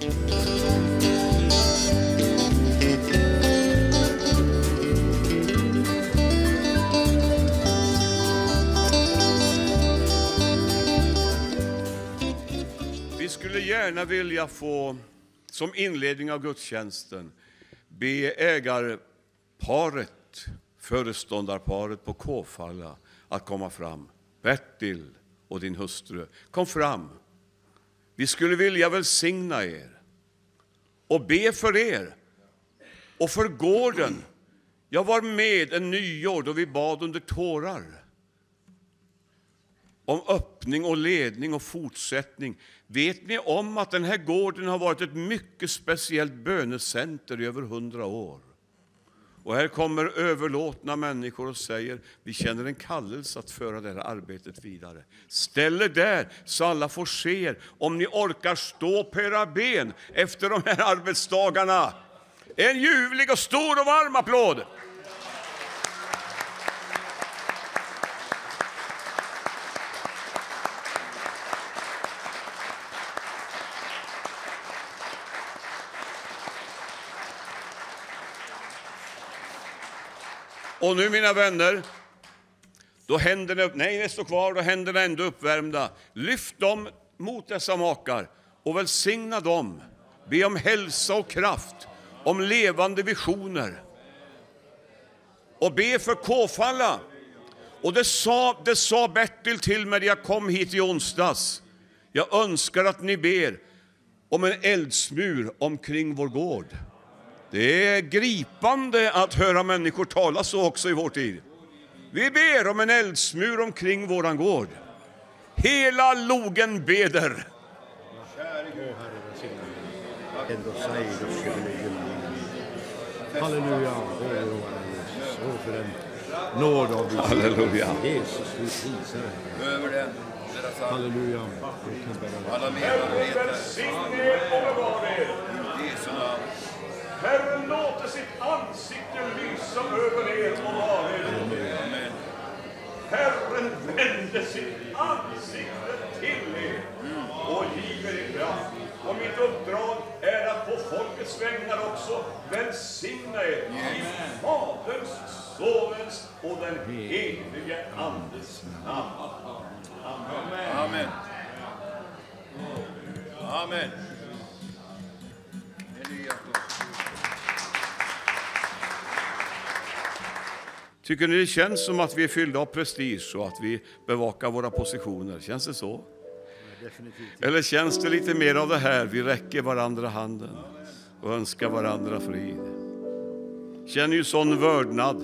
Vi skulle gärna vilja få, som inledning av gudstjänsten, be ägarparet, föreståndarparet på Kåfalla att komma fram. Bertil och din hustru, kom fram. Vi skulle vilja välsigna er och be för er och för gården. Jag var med en nyår då vi bad under tårar om öppning och ledning och fortsättning. Vet ni om att den här gården har varit ett mycket speciellt bönecenter i över hundra år? Och här kommer överlåtna människor och säger, vi känner en kallelse att föra det här arbetet vidare. Ställ er där så alla får se er, om ni orkar stå på era ben efter de här arbetsdagarna. En ljuvlig och stor och varm applåd! Och nu mina vänner, då händerna upp, nej det står kvar, då händerna ändå uppvärmda. Lyft dem mot dessa makar och välsigna dem. Be om hälsa och kraft, om levande visioner. Och be för Kåfalla. Och det sa, det sa Bertil till mig när jag kom hit i onsdags. Jag önskar att ni ber om en eldsmur omkring vår gård. Det är gripande att höra människor tala så också i vår tid. Vi ber om en eldsmur omkring våran gård. Hela logen beder. Halleluja. Åh, för den nåd av Gud. Halleluja. Jesus, vi prisar dig. över arm. Halleluja. Alla medarbetare. Välsigne och bevara er. Jesu namn. Herren låter sitt ansikte lysa över er och vara er. Amen. Herren vände sitt ansikte till er och giver er kraft. Och mitt uppdrag är att på folkets vägnar också välsigna er i Faderns, Sonens och den helige Andes namn. Amen. Amen. Amen. Amen. Tycker ni det känns som att vi är fyllda av prestige och att vi bevakar våra positioner? Känns det så? Eller känns det lite mer av det här, vi räcker varandra handen och önskar varandra frid? Känner ju sån vördnad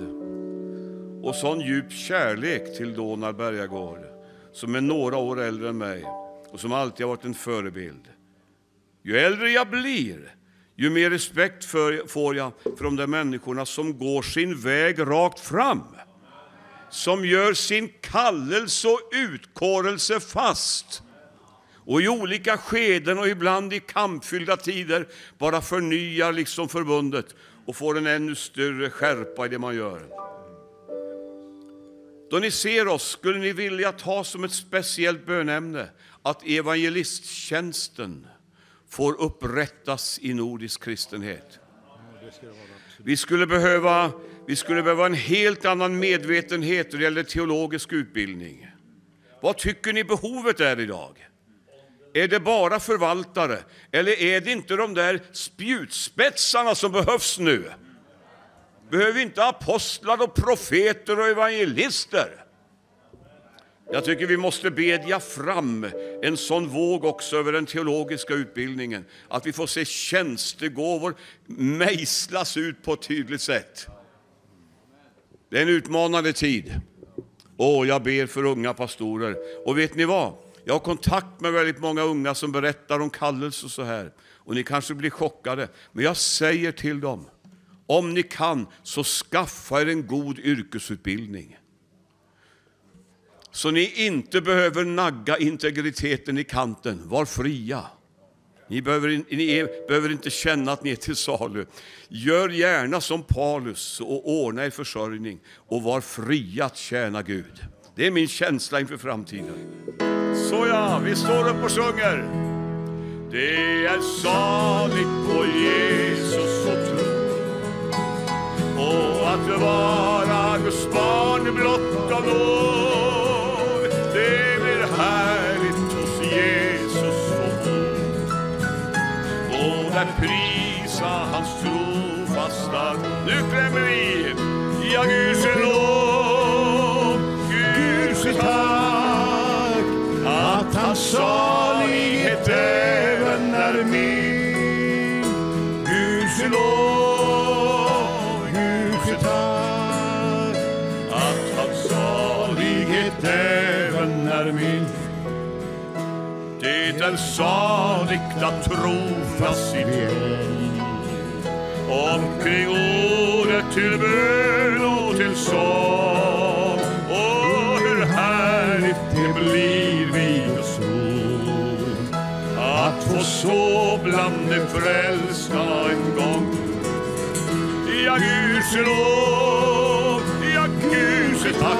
och sån djup kärlek till Donar Bergagård som är några år äldre än mig och som alltid har varit en förebild. Ju äldre jag blir, ju mer respekt för, får jag för de där människorna som går sin väg rakt fram. Som gör sin kallelse och utkårelse fast. Och i olika skeden och ibland i kampfyllda tider bara förnyar liksom förbundet och får en ännu större skärpa i det man gör. Då ni ser oss skulle ni vilja ta som ett speciellt bönämne att evangelisttjänsten får upprättas i nordisk kristenhet. Vi skulle, behöva, vi skulle behöva en helt annan medvetenhet när det gäller teologisk utbildning. Vad tycker ni behovet är idag? Är det bara förvaltare eller är det inte de där spjutspetsarna som behövs nu? Behöver vi inte apostlar och profeter och evangelister? Jag tycker vi måste bedja fram en sån våg också över den teologiska utbildningen, att vi får se tjänstegåvor mejslas ut på ett tydligt sätt. Det är en utmanande tid. Åh, jag ber för unga pastorer. Och vet ni vad? Jag har kontakt med väldigt många unga som berättar om kallelse och så här. Och ni kanske blir chockade, men jag säger till dem, om ni kan så skaffa er en god yrkesutbildning så ni inte behöver nagga integriteten i kanten. Var fria. Ni behöver, ni är, behöver inte känna att ni är till salu. Gör gärna som Paulus och ordna er försörjning och var fria att tjäna Gud. Det är min känsla inför framtiden. Så ja, vi står upp och sjunger. Det är saligt på Jesus och tro och att vara Guds barn blott av nåd. Där prisa hans trofasta. Nu klämmer vi, ja Gud ske lov, Gud ske tack, att hans salighet även är min. Gud ske lov, Gud ske tack, att hans salighet även är min. Det är saligt att tro i tro omkring ordet till bön och till sång. Och hur härligt det blir vid ord att få så bland de frälsta en gång. Ja, Gud ske lov, ja, Gud ske tack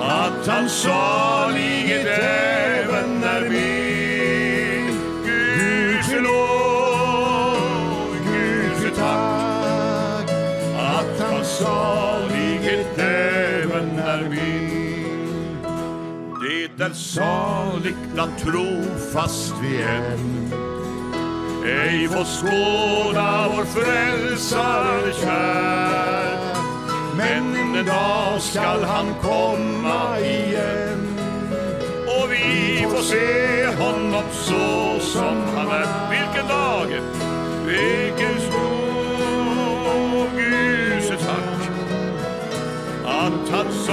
att hans salighet även salighet även är min. Det är saligt att tro fast vi än ej får skåda vår frälsare kär. Men en dag skall han komma igen och vi får se honom så som han är. Vilken dag, vilken stor Gud att hans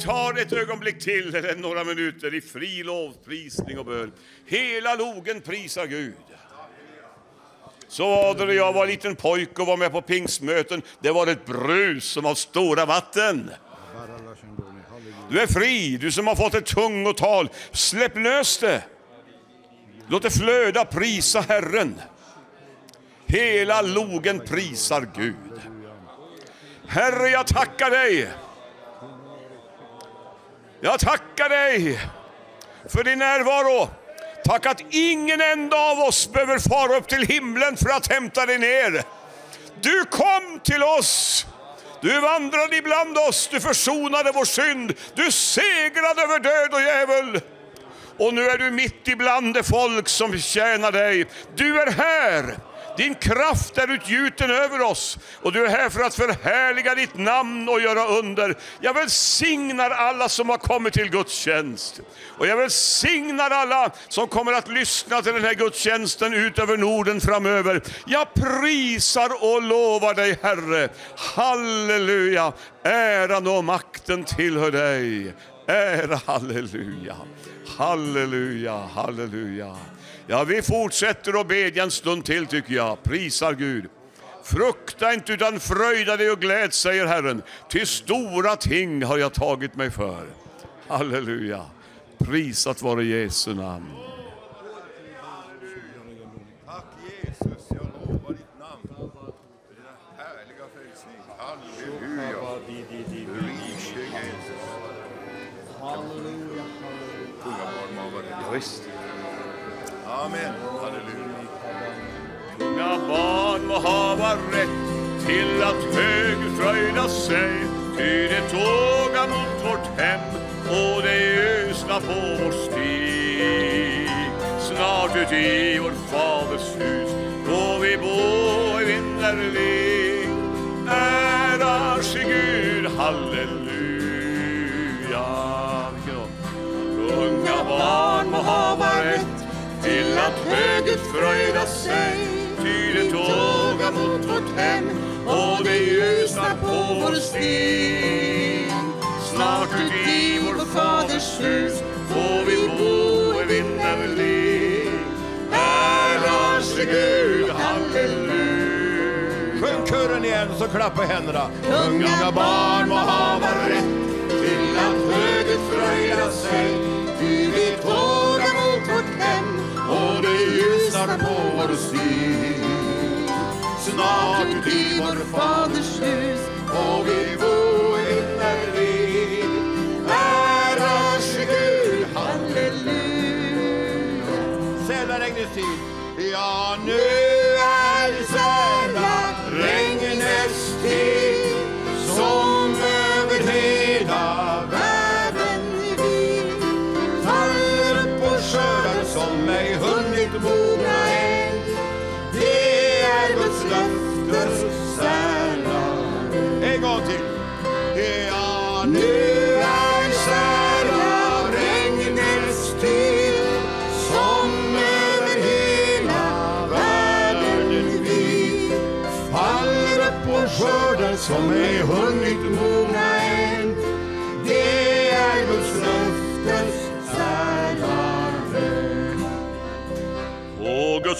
tar ett ögonblick till, eller några minuter, i fri lovprisning och bön. Hela logen prisar Gud. Så var det när jag var liten pojke och var med på pingstmöten. Det var ett brus som av stora vatten. Du är fri, du som har fått ett tungotal. Släpp lös det. Låt det flöda, prisa Herren. Hela logen prisar Gud. Herre, jag tackar dig. Jag tackar dig för din närvaro. Tack att ingen enda av oss behöver fara upp till himlen för att hämta dig ner. Du kom till oss. Du vandrade ibland oss, du försonade vår synd, du segrade över död och djävul. Och nu är du mitt ibland det folk som tjänar dig. Du är här. Din kraft är utgjuten över oss och du är här för att förhärliga ditt namn och göra under. Jag välsignar alla som har kommit till gudstjänst. Och jag välsignar alla som kommer att lyssna till den här gudstjänsten ut över Norden framöver. Jag prisar och lovar dig Herre. Halleluja! Äran och makten tillhör dig. Ära, halleluja. Halleluja, halleluja. Ja, vi fortsätter att bedja en stund till tycker jag. Prisar Gud. Frukta inte utan fröjda dig och gläd, säger Herren. Till stora ting har jag tagit mig för. Halleluja. Prisat vare Jesu namn. Tack Jesus, jag lovar ditt namn. Denna härliga frälsning. Halleluja. Rike Jesus. Kungabarn Visst. Amen. Halleluja. Unga barn må hava rätt till att högfröjda sig. Ty det tåga mot vårt hem och det ösna på vår stig. Snart ut i vår faders hus då vi bo evinnerlig Ära ske Gud, halleluja. Unga barn att högt fröjda sig Ty det tåga mot vårt hem och det ljusnar på vår stig. Snart ut i vår faders hus får vi bo evinnerlig. Äras Gud, halleluja. Sjung kören igen så klappa händerna. Unga barn må hava rätt till att högt fröjda sig. Väntar på vår syn. Snart uti i vår faders hus får vi bo innerlig. ske Gud, halleluja. Sälaregnets tid. Ja, nu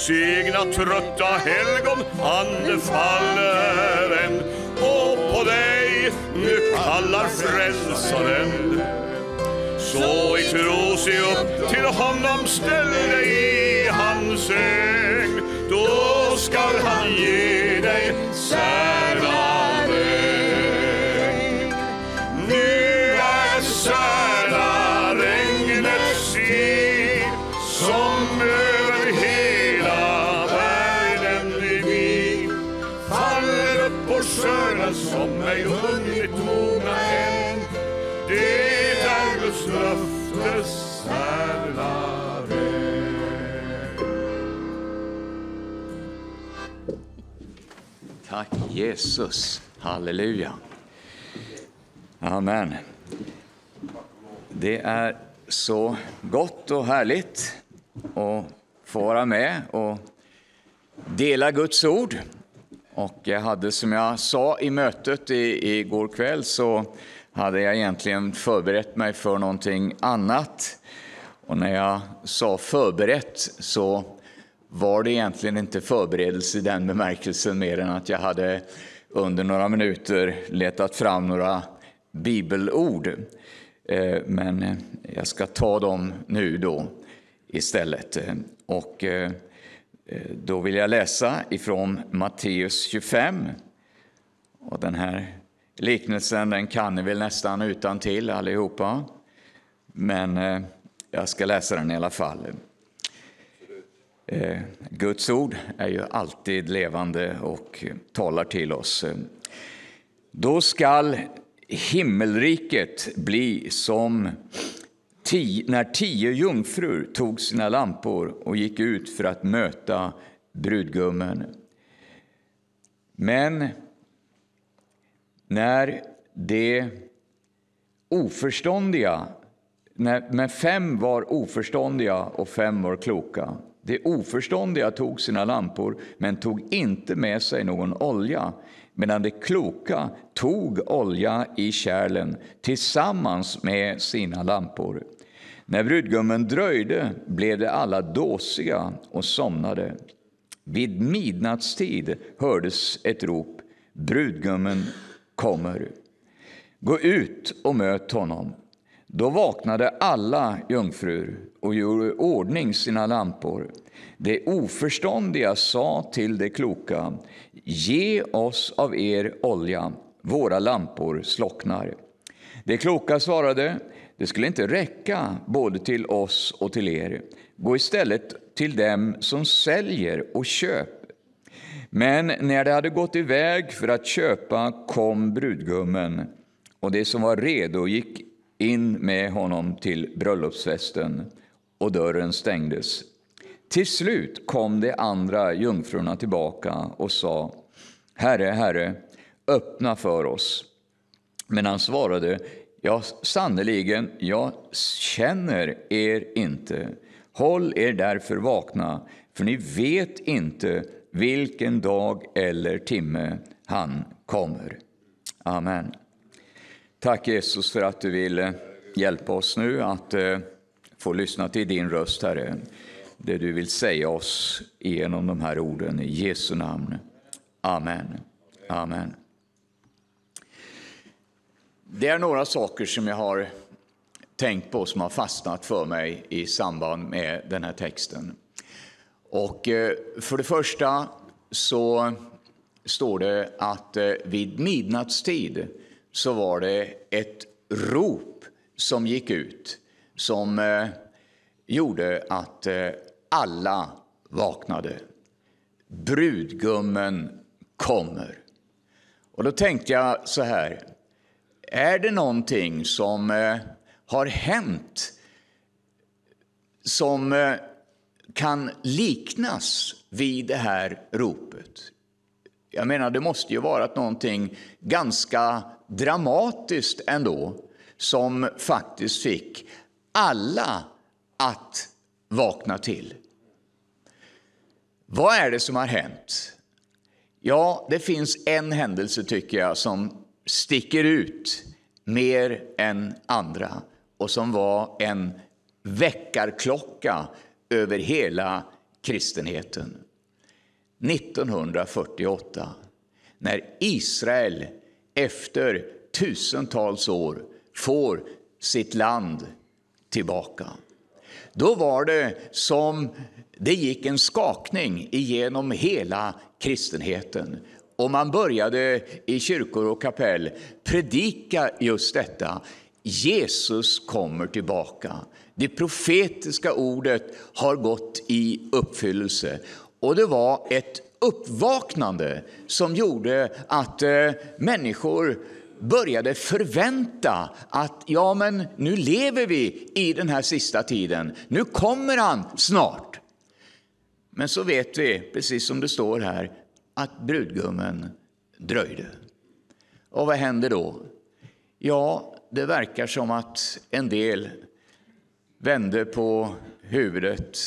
På Guds trötta helgon anfaller en och på dig nu kallar frälsaren. Så i tro se upp till honom, ställ dig i hans säng. Då skall han ge dig särnaväg. Tack Jesus. Halleluja. Amen. Det är så gott och härligt att få vara med och dela Guds ord. Och jag hade, som jag sa i mötet i, igår kväll, så hade jag egentligen förberett mig för någonting annat. Och när jag sa förberett så var det egentligen inte förberedelse i den bemärkelsen mer än att jag hade under några minuter letat fram några bibelord. Eh, men eh, jag ska ta dem nu då istället. Eh, och då vill jag läsa ifrån Matteus 25. Och den här liknelsen den kan ni väl nästan utan till allihopa. Men jag ska läsa den i alla fall. Eh, Guds ord är ju alltid levande och talar till oss. Då skall himmelriket bli som tio, när tio jungfrur tog sina lampor och gick ut för att möta brudgummen. Men när de oförståndiga, när, men fem var oförståndiga och fem var kloka. De oförståndiga tog sina lampor men tog inte med sig någon olja medan de kloka tog olja i kärlen tillsammans med sina lampor. När brudgummen dröjde blev de alla dåsiga och somnade. Vid midnattstid hördes ett rop. Brudgummen kommer. Gå ut och möt honom. Då vaknade alla jungfrur och gjorde i ordning sina lampor. De oförståndiga sa till de kloka, ge oss av er olja, våra lampor slocknar. De kloka svarade, det skulle inte räcka både till oss och till er. Gå istället till dem som säljer och köp. Men när de hade gått iväg för att köpa kom brudgummen och det som var redo gick in med honom till bröllopsfesten och dörren stängdes. Till slut kom de andra jungfrurna tillbaka och sa Herre, Herre, öppna för oss. Men han svarade Ja, sannerligen, jag känner er inte. Håll er därför vakna, för ni vet inte vilken dag eller timme han kommer. Amen. Tack Jesus för att du vill eh, hjälpa oss nu att eh, få lyssna till din röst, Herre. Det du vill säga oss genom de här orden. I Jesu namn. Amen. Amen. Det är några saker som jag har tänkt på som har fastnat för mig i samband med den här texten. Och eh, för det första så står det att vid midnattstid så var det ett rop som gick ut som eh, gjorde att eh, alla vaknade. Brudgummen kommer. Och då tänkte jag så här, är det någonting som eh, har hänt som eh, kan liknas vid det här ropet. Jag menar, det måste ju vara någonting ganska dramatiskt ändå som faktiskt fick alla att vakna till. Vad är det som har hänt? Ja, det finns en händelse tycker jag som sticker ut mer än andra och som var en väckarklocka över hela kristenheten. 1948, när Israel efter tusentals år får sitt land tillbaka. Då var det som det gick en skakning igenom hela kristenheten. Och man började i kyrkor och kapell predika just detta. Jesus kommer tillbaka. Det profetiska ordet har gått i uppfyllelse. Och det var ett uppvaknande som gjorde att eh, människor började förvänta att ja, men nu lever vi i den här sista tiden. Nu kommer han snart. Men så vet vi, precis som det står här, att brudgummen dröjde. Och vad händer då? Ja, det verkar som att en del vände på huvudet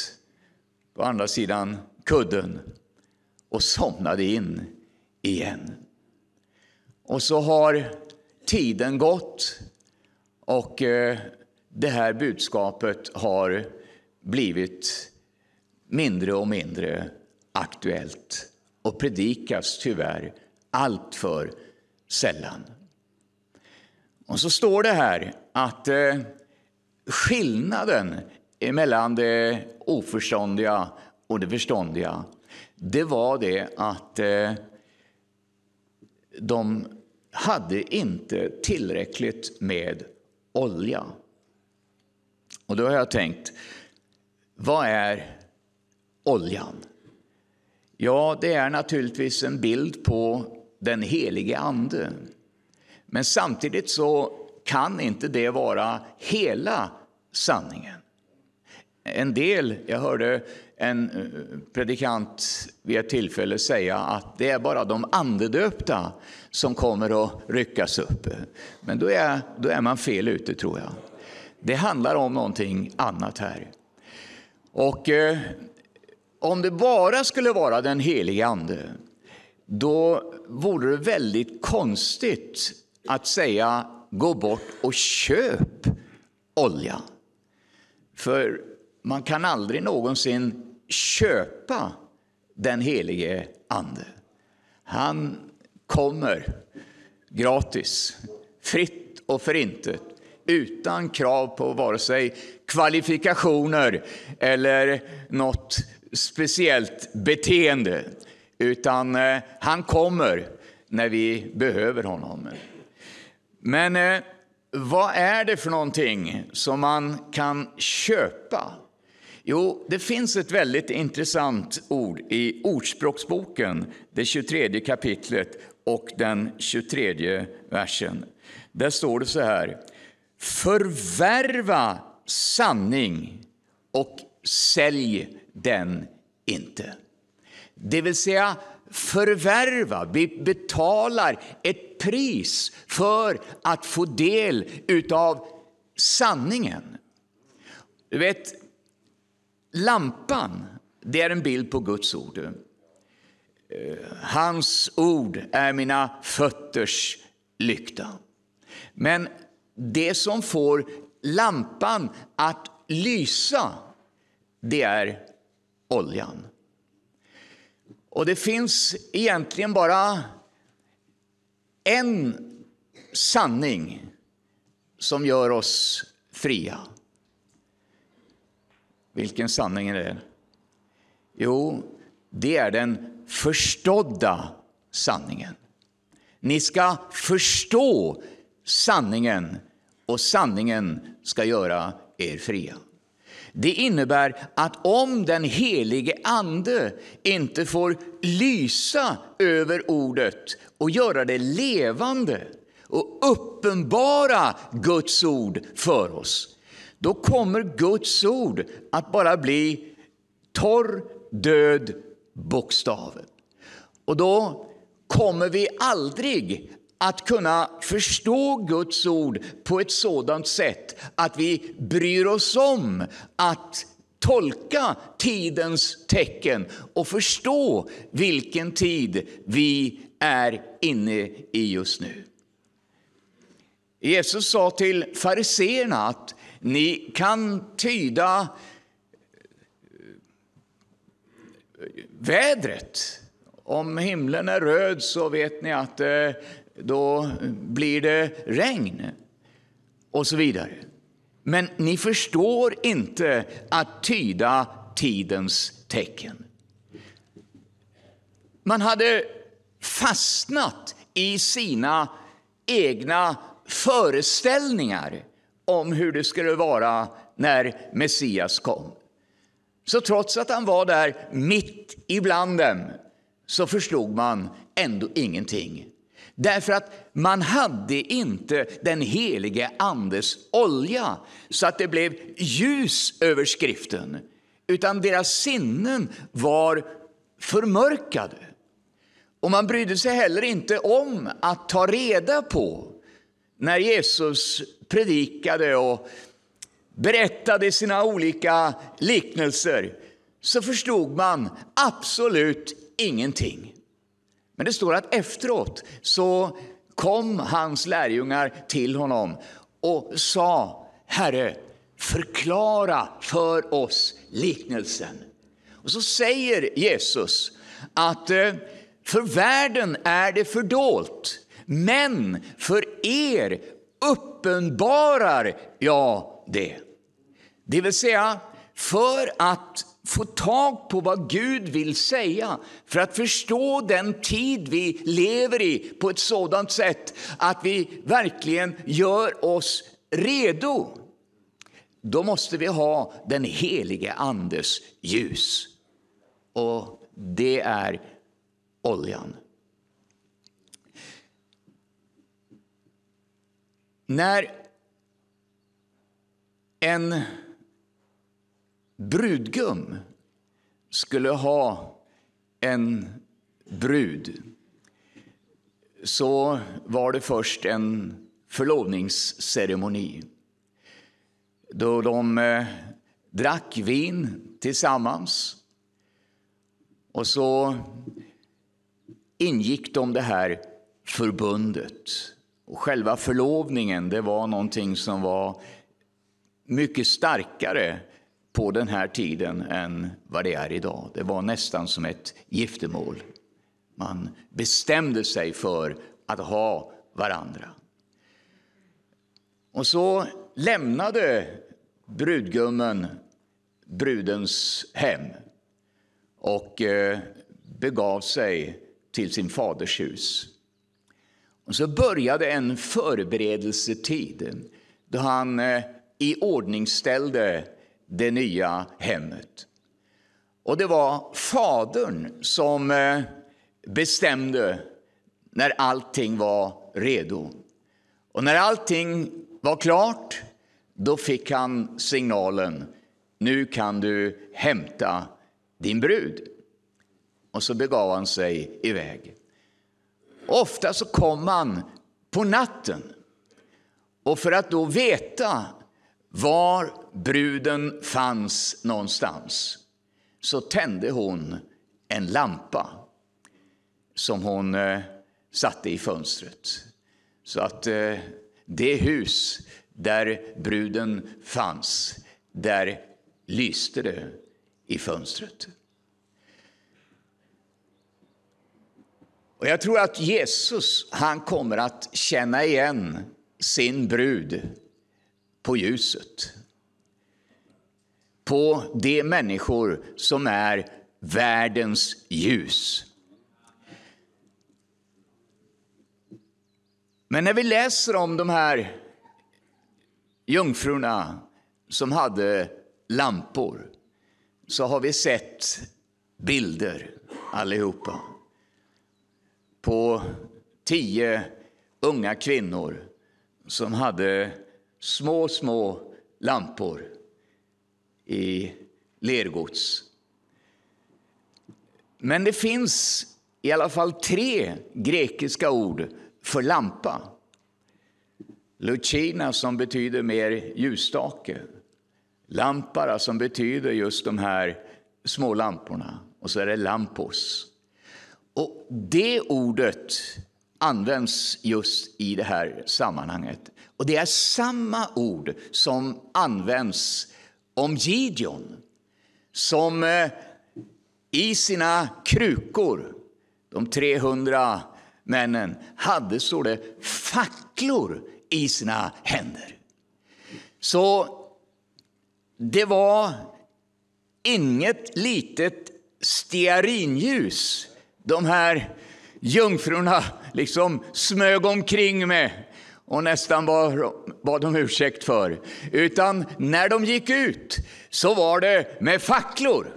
på andra sidan kudden och somnade in igen. Och så har tiden gått och eh, det här budskapet har blivit mindre och mindre aktuellt och predikas tyvärr allt för sällan. Och så står det här att eh, skillnaden mellan det oförståndiga och det förståndiga, det var det att eh, de hade inte tillräckligt med olja. Och då har jag tänkt, vad är oljan? Ja, det är naturligtvis en bild på den helige Ande. Men samtidigt så kan inte det vara hela sanningen. En del, jag hörde en eh, predikant vid ett tillfälle säga att det är bara de andedöpta som kommer att ryckas upp. Men då är, då är man fel ute tror jag. Det handlar om någonting annat här. Och eh, om det bara skulle vara den helige Ande, då vore det väldigt konstigt att säga gå bort och köp olja. För man kan aldrig någonsin köpa den helige Ande. Han kommer gratis, fritt och förintet utan krav på vare sig kvalifikationer eller något speciellt beteende. Utan eh, han kommer när vi behöver honom. Men eh, vad är det för någonting som man kan köpa? Jo, det finns ett väldigt intressant ord i Ordspråksboken, det 23 kapitlet och den 23 versen. Där står det så här. Förvärva sanning och sälj den inte. Det vill säga, förvärva, vi betalar ett pris för att få del utav sanningen. Du vet, lampan, det är en bild på Guds ord. Eh, hans ord är mina fötters lykta. Men det som får lampan att lysa, det är oljan. Och det finns egentligen bara en sanning som gör oss fria. Vilken sanning är det? Jo, det är den förstådda sanningen. Ni ska förstå sanningen och sanningen ska göra er fria. Det innebär att om den helige Ande inte får lysa över ordet och göra det levande och uppenbara Guds ord för oss, då kommer Guds ord att bara bli torr, död bokstav. Och då kommer vi aldrig att kunna förstå Guds ord på ett sådant sätt att vi bryr oss om att tolka tidens tecken och förstå vilken tid vi är inne i just nu. Jesus sa till fariseerna att ni kan tyda eh, vädret. Om himlen är röd så vet ni att eh, då blir det regn och så vidare. Men ni förstår inte att tyda tidens tecken. Man hade fastnat i sina egna föreställningar om hur det skulle vara när Messias kom. Så trots att han var där mitt ibland dem så förstod man ändå ingenting. Därför att man hade inte den helige Andes olja så att det blev ljus över skriften, utan deras sinnen var förmörkade. Och man brydde sig heller inte om att ta reda på när Jesus predikade och berättade sina olika liknelser så förstod man absolut ingenting. Men det står att efteråt så kom hans lärjungar till honom och sa Herre, förklara för oss liknelsen. Och så säger Jesus att eh, för världen är det fördolt, men för er uppenbarar jag det. Det vill säga, för att få tag på vad Gud vill säga, för att förstå den tid vi lever i på ett sådant sätt att vi verkligen gör oss redo. Då måste vi ha den helige Andes ljus. Och det är oljan. När en brudgum skulle ha en brud så var det först en förlovningsceremoni då de eh, drack vin tillsammans och så ingick de det här förbundet. Och själva förlovningen det var någonting som var mycket starkare på den här tiden än vad det är idag. Det var nästan som ett giftermål. Man bestämde sig för att ha varandra. Och så lämnade brudgummen brudens hem och eh, begav sig till sin faders hus. Och så började en förberedelsetid då han eh, i ordning ställde det nya hemmet. Och det var fadern som eh, bestämde när allting var redo. Och när allting var klart, då fick han signalen, nu kan du hämta din brud. Och så begav han sig iväg. Ofta så kom man på natten. Och för att då veta var bruden fanns någonstans så tände hon en lampa. som hon eh, satte i fönstret. Så att eh, det hus där bruden fanns, där lyste det i fönstret. Och jag tror att Jesus han kommer att känna igen sin brud på ljuset. På de människor som är världens ljus. Men när vi läser om de här jungfrurna som hade lampor så har vi sett bilder allihopa på tio unga kvinnor som hade små, små lampor i lergods. Men det finns i alla fall tre grekiska ord för lampa. Lucina som betyder mer ljusstake. Lampara som betyder just de här små lamporna. Och så är det lampos. Och det ordet används just i det här sammanhanget. Och det är samma ord som används om Gideon som eh, i sina krukor, de 300 männen, hade, står det, facklor i sina händer. Så det var inget litet stearinljus de här jungfrurna liksom smög omkring med och nästan bad, bad ursäkt för. Utan när de gick ut så var det med facklor.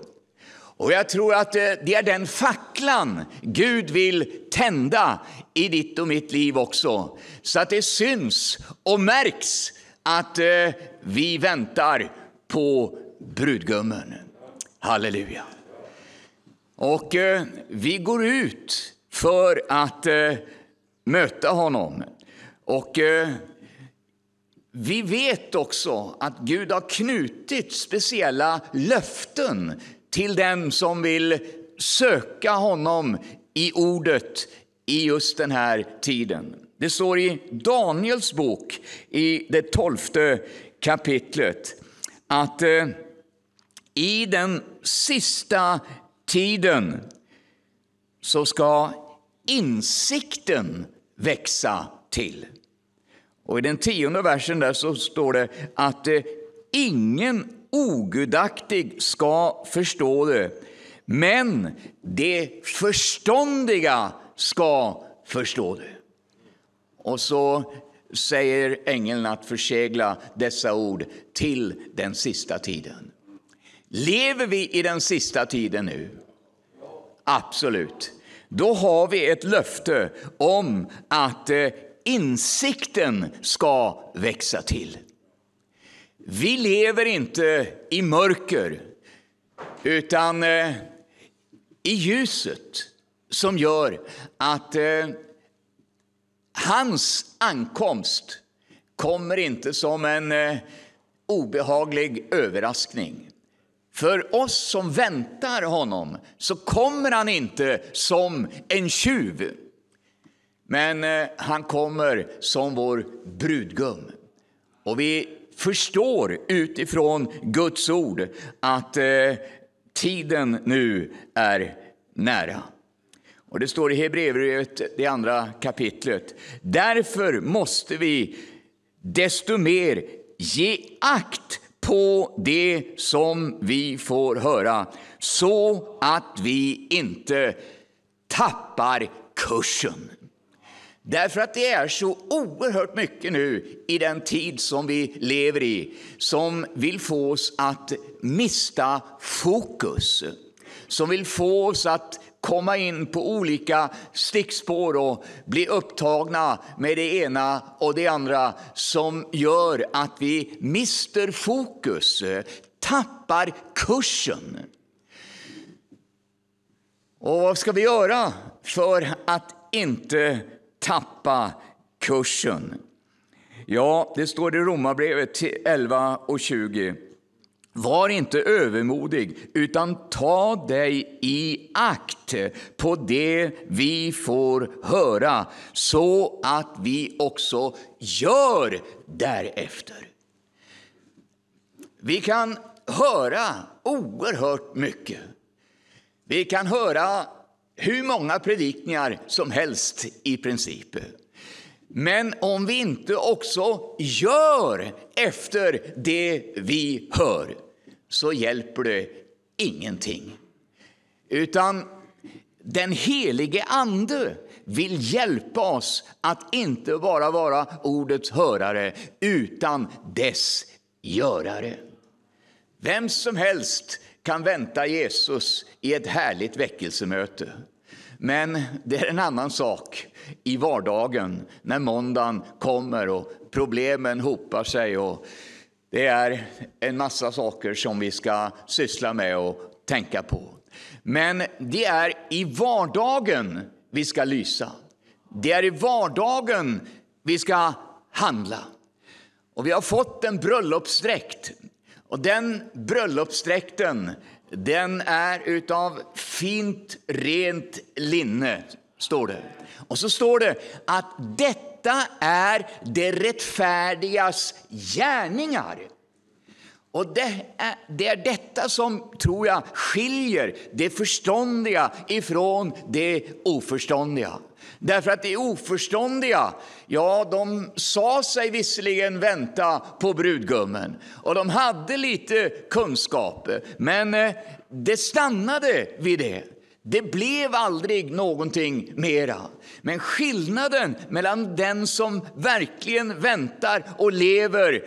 Och jag tror att eh, det är den facklan Gud vill tända i ditt och mitt liv också. Så att det syns och märks att eh, vi väntar på brudgummen. Halleluja. Och eh, vi går ut för att eh, möta honom. Och eh, vi vet också att Gud har knutit speciella löften till den som vill söka honom i ordet i just den här tiden. Det står i Daniels bok i det tolfte kapitlet att eh, i den sista tiden så ska insikten växa till. Och i den tionde versen där så står det att eh, ingen ogudaktig ska förstå det, men det förståndiga ska förstå det. Och så säger ängeln att försegla dessa ord till den sista tiden. Lever vi i den sista tiden nu? Absolut. Då har vi ett löfte om att eh, insikten ska växa till. Vi lever inte i mörker, utan eh, i ljuset som gör att eh, hans ankomst kommer inte som en obehaglig överraskning. För oss som väntar honom så kommer han inte som en tjuv. Men eh, han kommer som vår brudgum. Och vi förstår utifrån Guds ord att eh, tiden nu är nära. Och Det står i Hebreerbrevet, det andra kapitlet. Därför måste vi desto mer ge akt på det som vi får höra så att vi inte tappar kursen. Därför att det är så oerhört mycket nu i den tid som vi lever i som vill få oss att mista fokus. Som vill få oss att komma in på olika stickspår och bli upptagna med det ena och det andra som gör att vi mister fokus, tappar kursen. Och vad ska vi göra för att inte tappa kursen. Ja, det står i Romarbrevet 11 och 20. Var inte övermodig, utan ta dig i akt på det vi får höra, så att vi också gör därefter. Vi kan höra oerhört mycket. Vi kan höra hur många predikningar som helst i princip. Men om vi inte också gör efter det vi hör så hjälper det ingenting. Utan den helige Ande vill hjälpa oss att inte bara vara ordets hörare utan dess görare. Vem som helst kan vänta Jesus i ett härligt väckelsemöte. Men det är en annan sak i vardagen när måndagen kommer och problemen hopar sig och det är en massa saker som vi ska syssla med och tänka på. Men det är i vardagen vi ska lysa. Det är i vardagen vi ska handla. Och vi har fått en bröllopsdräkt. Och den bröllopsdräkten den är utav fint, rent linne, står det. Och så står det att detta detta är det rättfärdigas gärningar. Och det är, det är detta som, tror jag, skiljer det förståndiga ifrån det oförståndiga. Därför att det oförståndiga, ja, de sa sig visserligen vänta på brudgummen och de hade lite kunskap, men eh, det stannade vid det. Det blev aldrig någonting mera. Men skillnaden mellan den som verkligen väntar och lever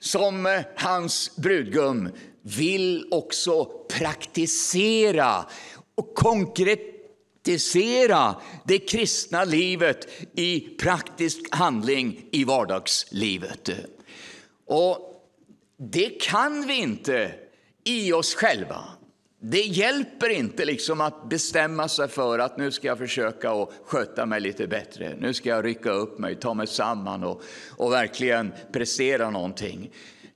som eh, hans brudgum vill också praktisera och konkretisera det kristna livet i praktisk handling i vardagslivet. Och det kan vi inte i oss själva. Det hjälper inte liksom att bestämma sig för att nu ska jag försöka att sköta mig lite bättre. Nu ska jag rycka upp mig, ta mig samman och, och verkligen prestera någonting.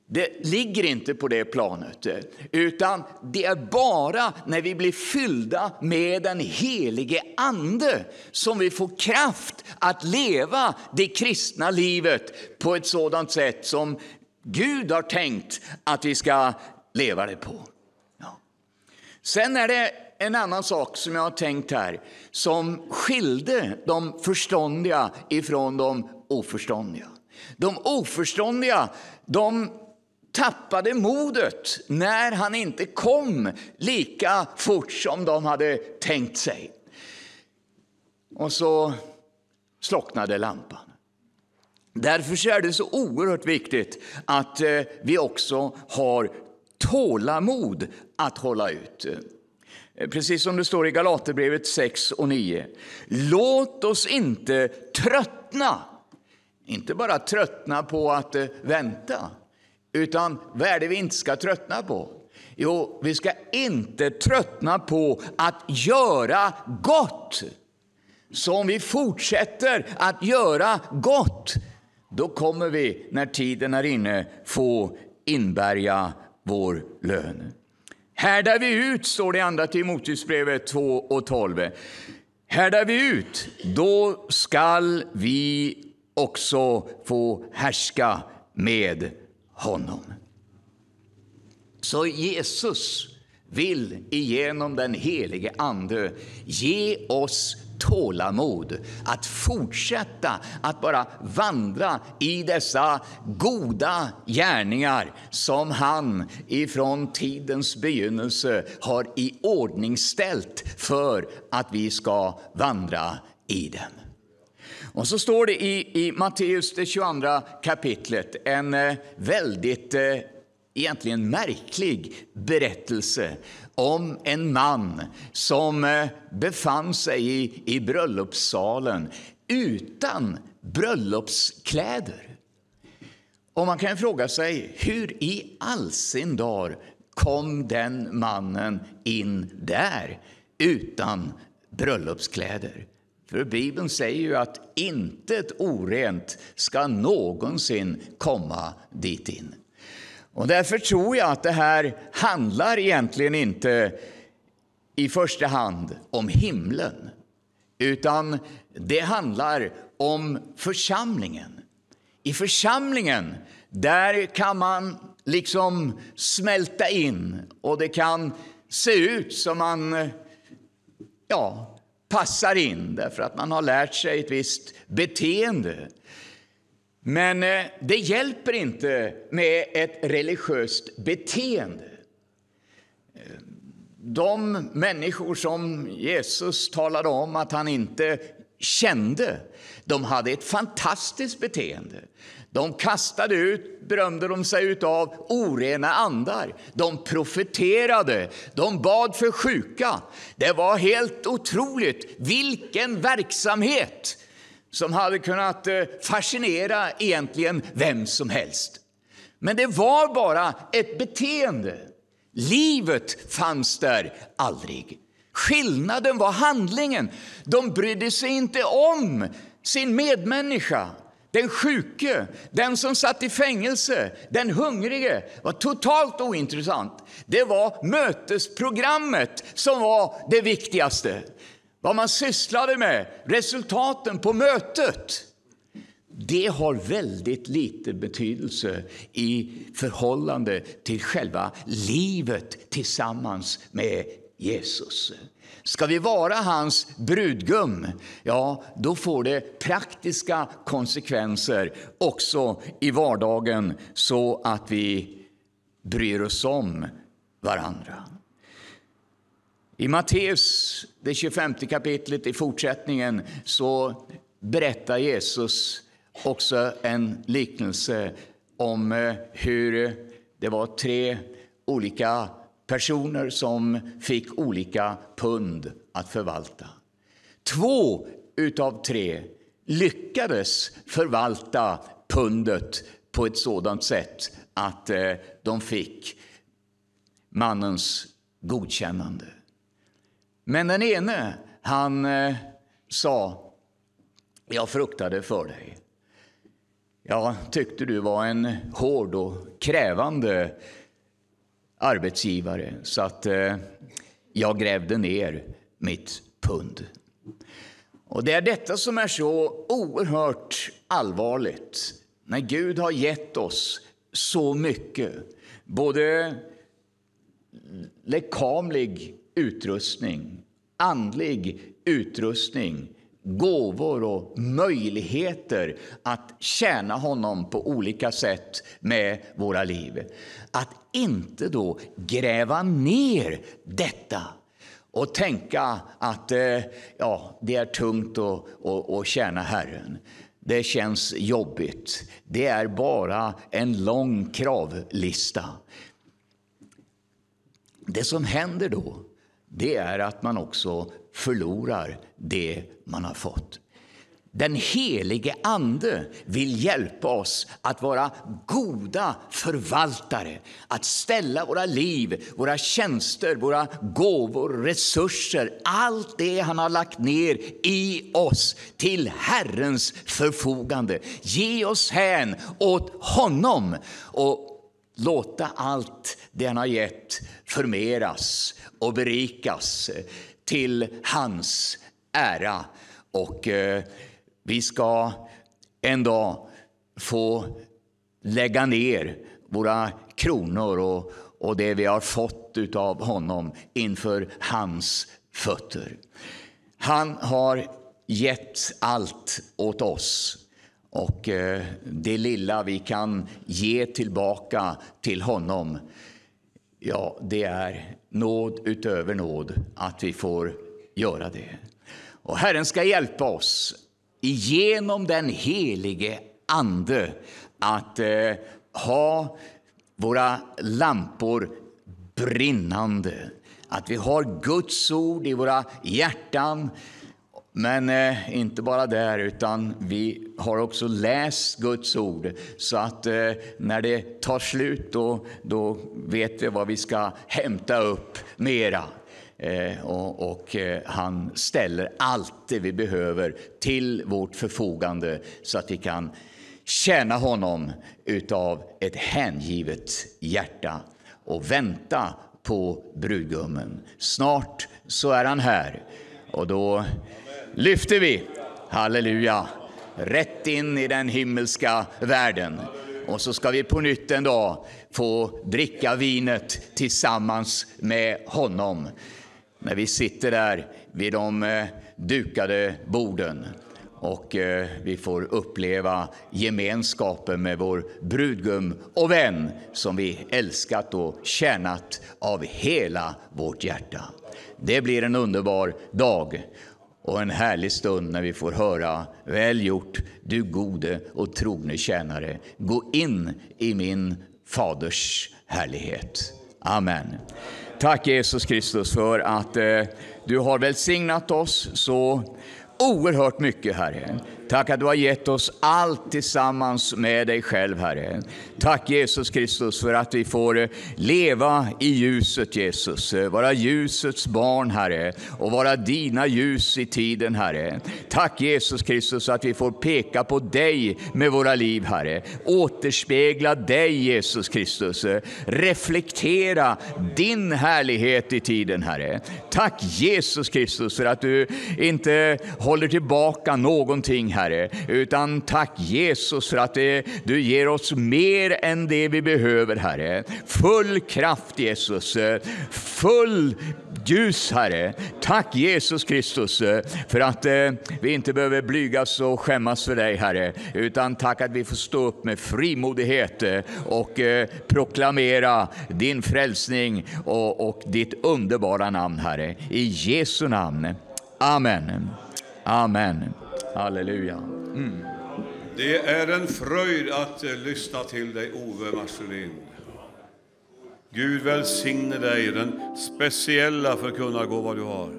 Det ligger inte på det planet, utan det är bara när vi blir fyllda med den helige Ande som vi får kraft att leva det kristna livet på ett sådant sätt som Gud har tänkt att vi ska leva det på. Sen är det en annan sak som jag har tänkt här som skilde de förståndiga ifrån de oförståndiga. De oförståndiga de tappade modet när han inte kom lika fort som de hade tänkt sig. Och så slocknade lampan. Därför är det så oerhört viktigt att eh, vi också har tålamod att hålla ut. Precis som det står i Galaterbrevet 6 och 9. Låt oss inte tröttna. Inte bara tröttna på att eh, vänta, utan vad är det vi inte ska tröttna på? Jo, vi ska inte tröttna på att göra gott. Så om vi fortsätter att göra gott, då kommer vi när tiden är inne få inbärga vår lön. Härdar vi ut, står det i Andra Timoteusbrevet 2 och 12. Härdar vi ut, då skall vi också få härska med honom. Så Jesus vill genom den helige Ande ge oss tålamod att fortsätta att bara vandra i dessa goda gärningar som han ifrån tidens begynnelse har i för att vi ska vandra i dem. Och så står det i, i Matteus, det 22 kapitlet, en eh, väldigt eh, egentligen märklig berättelse om en man som eh, befann sig i, i bröllopssalen utan bröllopskläder. Och man kan fråga sig, hur i all sin dar kom den mannen in där utan bröllopskläder? För Bibeln säger ju att intet orent ska någonsin komma dit in. Och därför tror jag att det här handlar egentligen inte i första hand om himlen, utan det handlar om församlingen. I församlingen, där kan man liksom smälta in och det kan se ut som man ja, passar in därför att man har lärt sig ett visst beteende. Men eh, det hjälper inte med ett religiöst beteende. Eh, de människor som Jesus talade om att han inte kände, de hade ett fantastiskt beteende. De kastade ut, berömde de sig utav, orena andar. De profeterade, de bad för sjuka. Det var helt otroligt vilken verksamhet som hade kunnat eh, fascinera egentligen vem som helst. Men det var bara ett beteende. Livet fanns där aldrig. Skillnaden var handlingen. De brydde sig inte om sin medmänniska. Den sjuke, den som satt i fängelse, den hungrige var totalt ointressant. Det var mötesprogrammet som var det viktigaste. Vad man sysslade med, resultaten på mötet. Det har väldigt lite betydelse i förhållande till själva livet tillsammans med Jesus. Ska vi vara hans brudgum, ja, då får det praktiska konsekvenser också i vardagen så att vi bryr oss om varandra. I Matteus, det 25 kapitlet, i fortsättningen, så berättar Jesus också en liknelse om eh, hur det var tre olika personer som fick olika pund att förvalta. Två utav tre lyckades förvalta pundet på ett sådant sätt att eh, de fick mannens godkännande. Men den ene, han eh, sa, jag fruktade för dig. Jag tyckte du var en hård och krävande arbetsgivare så att eh, jag grävde ner mitt pund. Och Det är detta som är så oerhört allvarligt när Gud har gett oss så mycket, både lekamlig utrustning, andlig utrustning, gåvor och möjligheter att tjäna honom på olika sätt med våra liv. Att inte då gräva ner detta och tänka att eh, ja, det är tungt att, att, att tjäna Herren. Det känns jobbigt. Det är bara en lång kravlista. Det som händer då, det är att man också förlorar det man har fått. Den helige Ande vill hjälpa oss att vara goda förvaltare, att ställa våra liv, våra tjänster, våra gåvor, resurser, allt det han har lagt ner i oss till Herrens förfogande. Ge oss hän åt honom och låta allt det han har gett förmeras och berikas till hans ära. Och eh, vi ska en dag få lägga ner våra kronor och, och det vi har fått av honom inför hans fötter. Han har gett allt åt oss. Och eh, det lilla vi kan ge tillbaka till honom, ja, det är nåd utöver nåd att vi får göra det. Och Herren ska hjälpa oss genom den helige Ande att eh, ha våra lampor brinnande. Att vi har Guds ord i våra hjärtan. Men eh, inte bara där, utan vi har också läst Guds ord så att eh, när det tar slut då, då vet vi vad vi ska hämta upp mera. Eh, och, och eh, han ställer allt det vi behöver till vårt förfogande så att vi kan tjäna honom utav ett hängivet hjärta och vänta på brudgummen. Snart så är han här och då lyfter vi, halleluja, rätt in i den himmelska världen. Och så ska vi på nytt en dag få dricka vinet tillsammans med honom. När vi sitter där vid de eh, dukade borden och eh, vi får uppleva gemenskapen med vår brudgum och vän som vi älskat och tjänat av hela vårt hjärta. Det blir en underbar dag och en härlig stund när vi får höra Väl gjort, du gode och trogne tjänare. Gå in i min faders härlighet. Amen. Tack Jesus Kristus för att eh, du har välsignat oss så oerhört mycket, Herre. Tack att du har gett oss allt tillsammans med dig själv, Herre. Tack Jesus Kristus för att vi får eh, leva i ljuset, Jesus. Vara ljusets barn, Herre, och vara dina ljus i tiden, Herre. Tack Jesus Kristus att vi får peka på dig med våra liv, Herre. Återspegla dig, Jesus Kristus. Reflektera din härlighet i tiden, Herre. Tack Jesus Kristus för att du inte håller tillbaka någonting, Herre, utan tack Jesus för att du ger oss mer än det vi behöver, Herre. Full kraft, Jesus. Full ljus, Herre. Tack Jesus Kristus för att eh, vi inte behöver blygas och skämmas för dig, Herre, utan tack att vi får stå upp med frimodighet eh, och eh, proklamera din frälsning och, och ditt underbara namn, Herre. I Jesu namn. Amen. Amen. Halleluja. Mm. Det är en fröjd att eh, lyssna till dig, Ove Marcelin. Gud välsigne dig, den speciella förkunnargåva du har.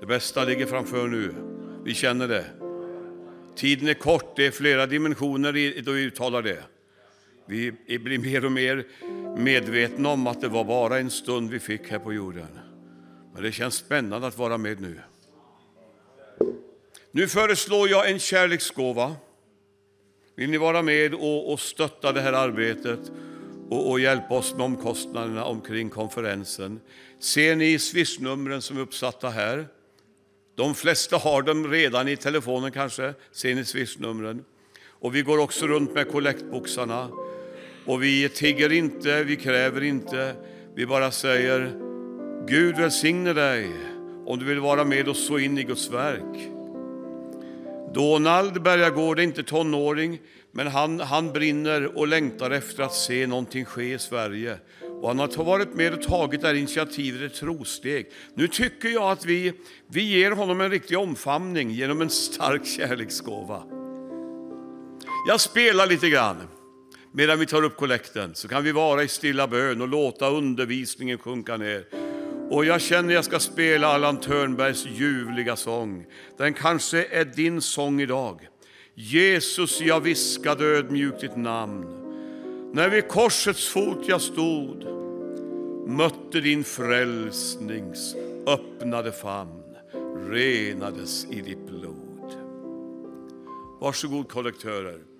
Det bästa ligger framför nu. Vi känner det. Tiden är kort, det är flera dimensioner i då vi uttalar det. Vi blir mer och mer medvetna om att det var bara en stund vi fick här på jorden. Men det känns spännande att vara med nu. Nu föreslår jag en kärleksgåva. Vill ni vara med och, och stötta det här arbetet och, och, hjälpa oss med omkostnaderna omkring konferensen? Ser ni swishnumren som är uppsatta här? De flesta har dem redan i telefonen kanske. Ser ni swishnumren? Och vi går också runt med kollektboxarna. Och vi tigger inte, vi kräver inte. Vi bara säger Gud välsigne dig om du vill vara med och så in i Guds verk. Donald Bergagård är inte tonåring, men han, han brinner och längtar efter att se någonting ske i Sverige. Och han har varit med och tagit det här initiativet, ett trosteg. Nu tycker jag att vi, vi ger honom en riktig omfamning genom en stark kärleksgåva. Jag spelar lite grann medan vi tar upp kollekten, så kan vi vara i stilla bön och låta undervisningen sjunka ner. Och jag känner jag ska spela Allan Törnbergs ljuvliga sång. Den kanske är din sång idag. Jesus, jag viskade ödmjukt ditt namn. När vid korsets fot jag stod mötte din frälsnings öppnade famn renades i ditt blod. Varsågod kollektörer.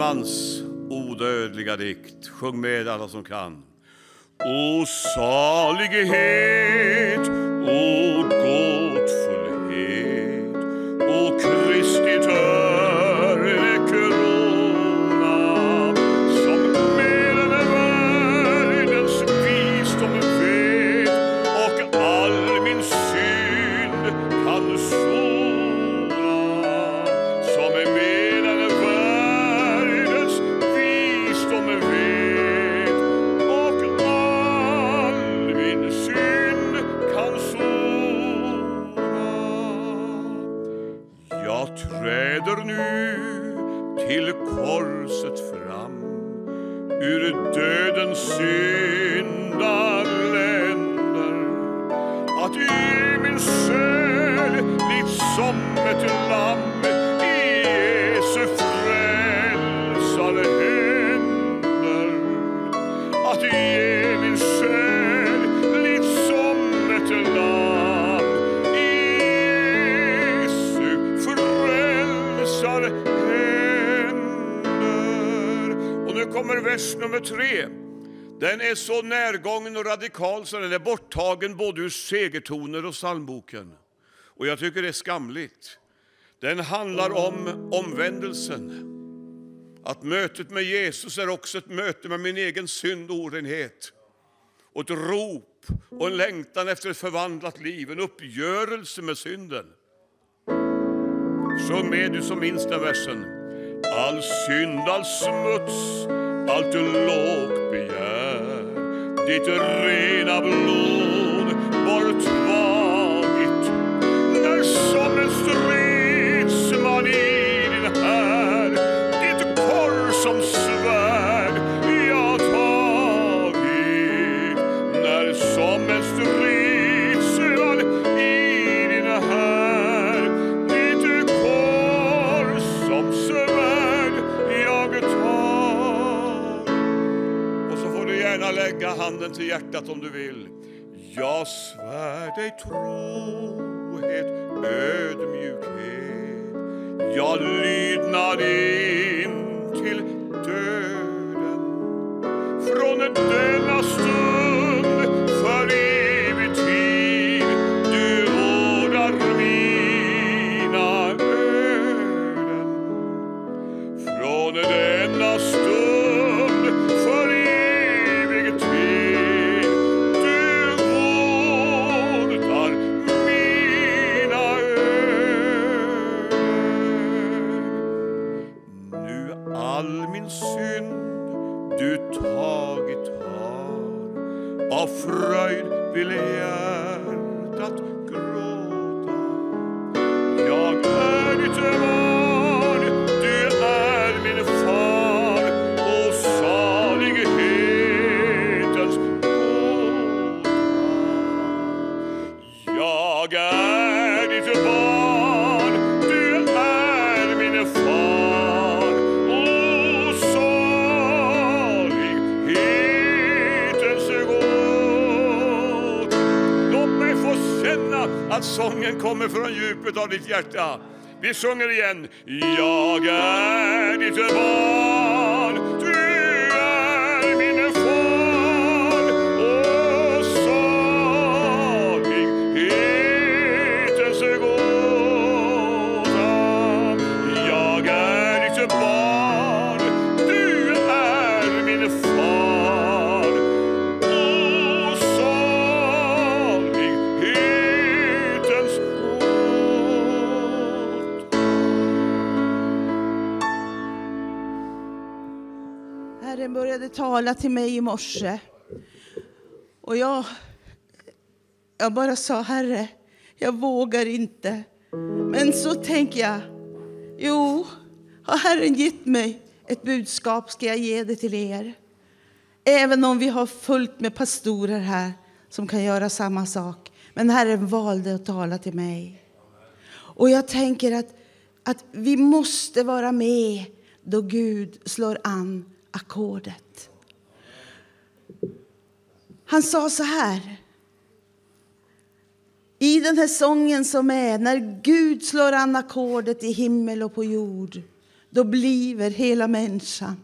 Sven odödliga dikt. Sjung med alla som kan. O salighet, o Den är så närgången och radikal så den är borttagen både ur segertoner och psalmboken. Och jag tycker det är skamligt. Den handlar om omvändelsen. Att mötet med Jesus är också ett möte med min egen synd och orenhet. Och ett rop och en längtan efter ett förvandlat liv, en uppgörelse med synden. Sjung med du som minns den versen. All synd, all smuts, allt lågt begär ditt rena blod borttagit när som en strid handen till hjärtat om du vill. Jag svär dig trohet, ödmjukhet. Jag lydnad in till döden. Från denna stund ditt hjärta. Vi sjunger igen. Jag är ditt barn, talade till mig i morse. Och jag, jag bara sa, Herre, jag vågar inte. Men så tänker jag, jo, har Herren gett mig ett budskap ska jag ge det till er. Även om vi har fullt med pastorer här som kan göra samma sak. Men Herren valde att tala till mig. Och jag tänker att, att vi måste vara med då Gud slår an ackordet. Han sa så här. I den här sången som är, när Gud slår an ackordet i himmel och på jord, då blir hela människan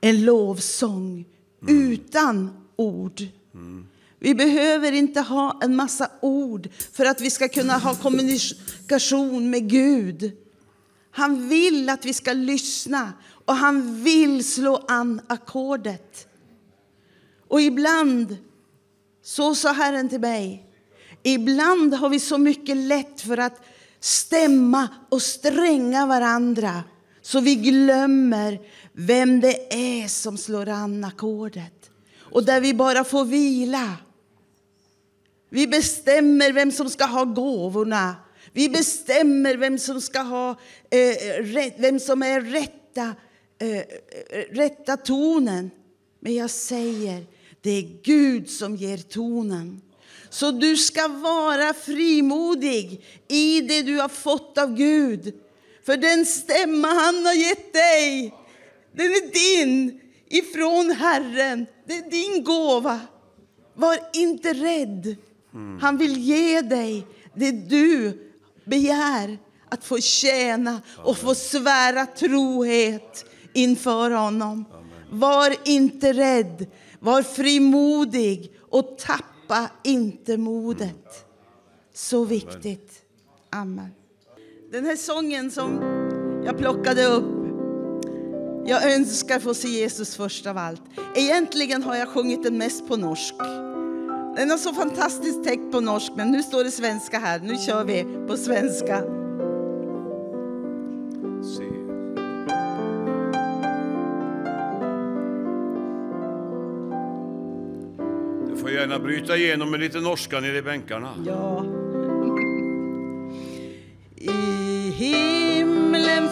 en lovsång utan ord. Vi behöver inte ha en massa ord för att vi ska kunna ha kommunikation med Gud. Han vill att vi ska lyssna och han vill slå an ackordet. Och ibland, så sa Herren till mig, ibland har vi så mycket lätt för att stämma och stränga varandra så vi glömmer vem det är som slår an ackordet. Och där vi bara får vila. Vi bestämmer vem som ska ha gåvorna. Vi bestämmer vem som ska ha eh, rätt, vem som är rätta, eh, rätta tonen. Men jag säger, det är Gud som ger tonen. Så du ska vara frimodig i det du har fått av Gud. För den stämma han har gett dig, den är din ifrån Herren. Det är din gåva. Var inte rädd. Han vill ge dig det du begär att få tjäna och få svära trohet inför honom. Var inte rädd, var frimodig och tappa inte modet. Så viktigt. Amen. Den här sången som jag plockade upp jag önskar få se Jesus först av allt. Egentligen har jag sjungit den mest på norsk. Den har så fantastiskt text på norsk, men nu står det svenska här. Nu kör vi på svenska. Får gärna bryta igenom med lite norska nere i bänkarna. Ja. I himlen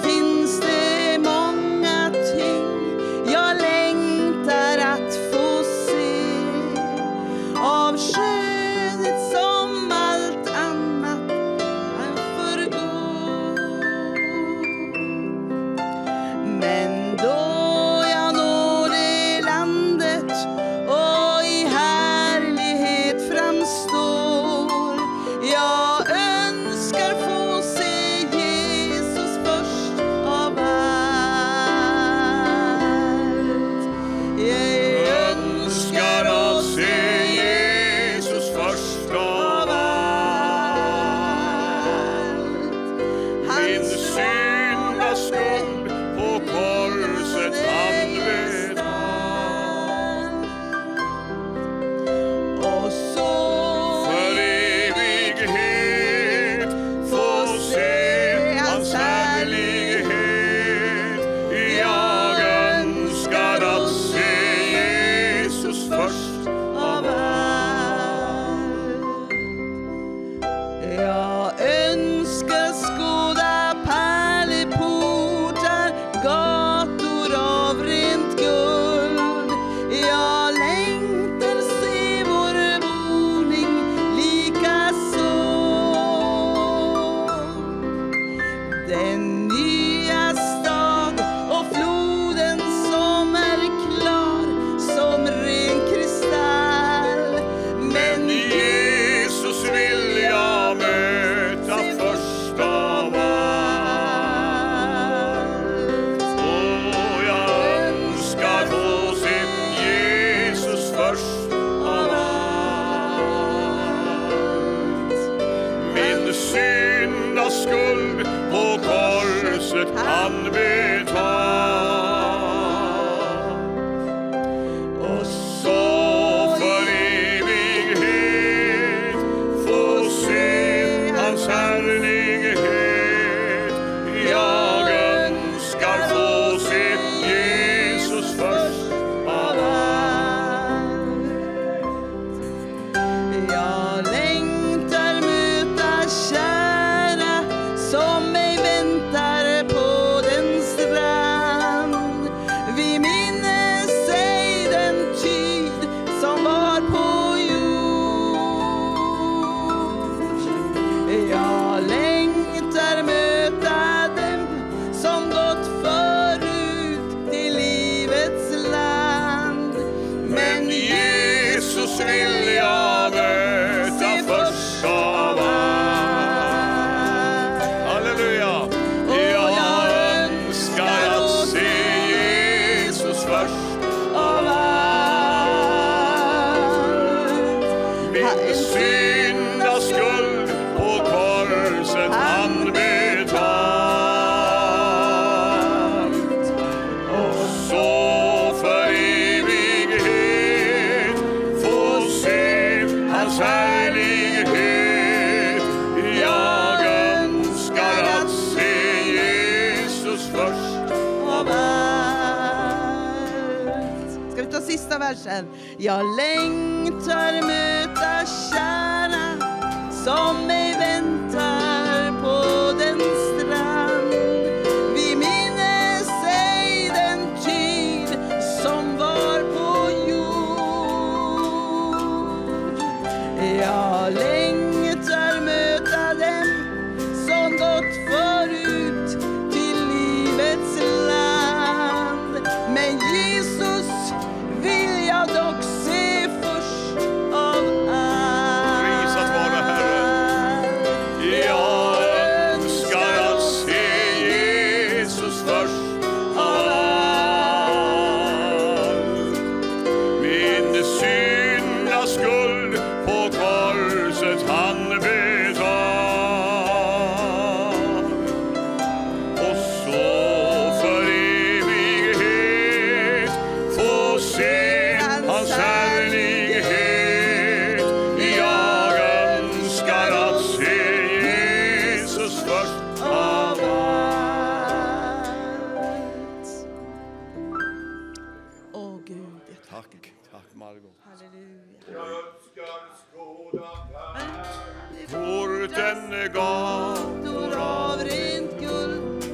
den gator Av rent guld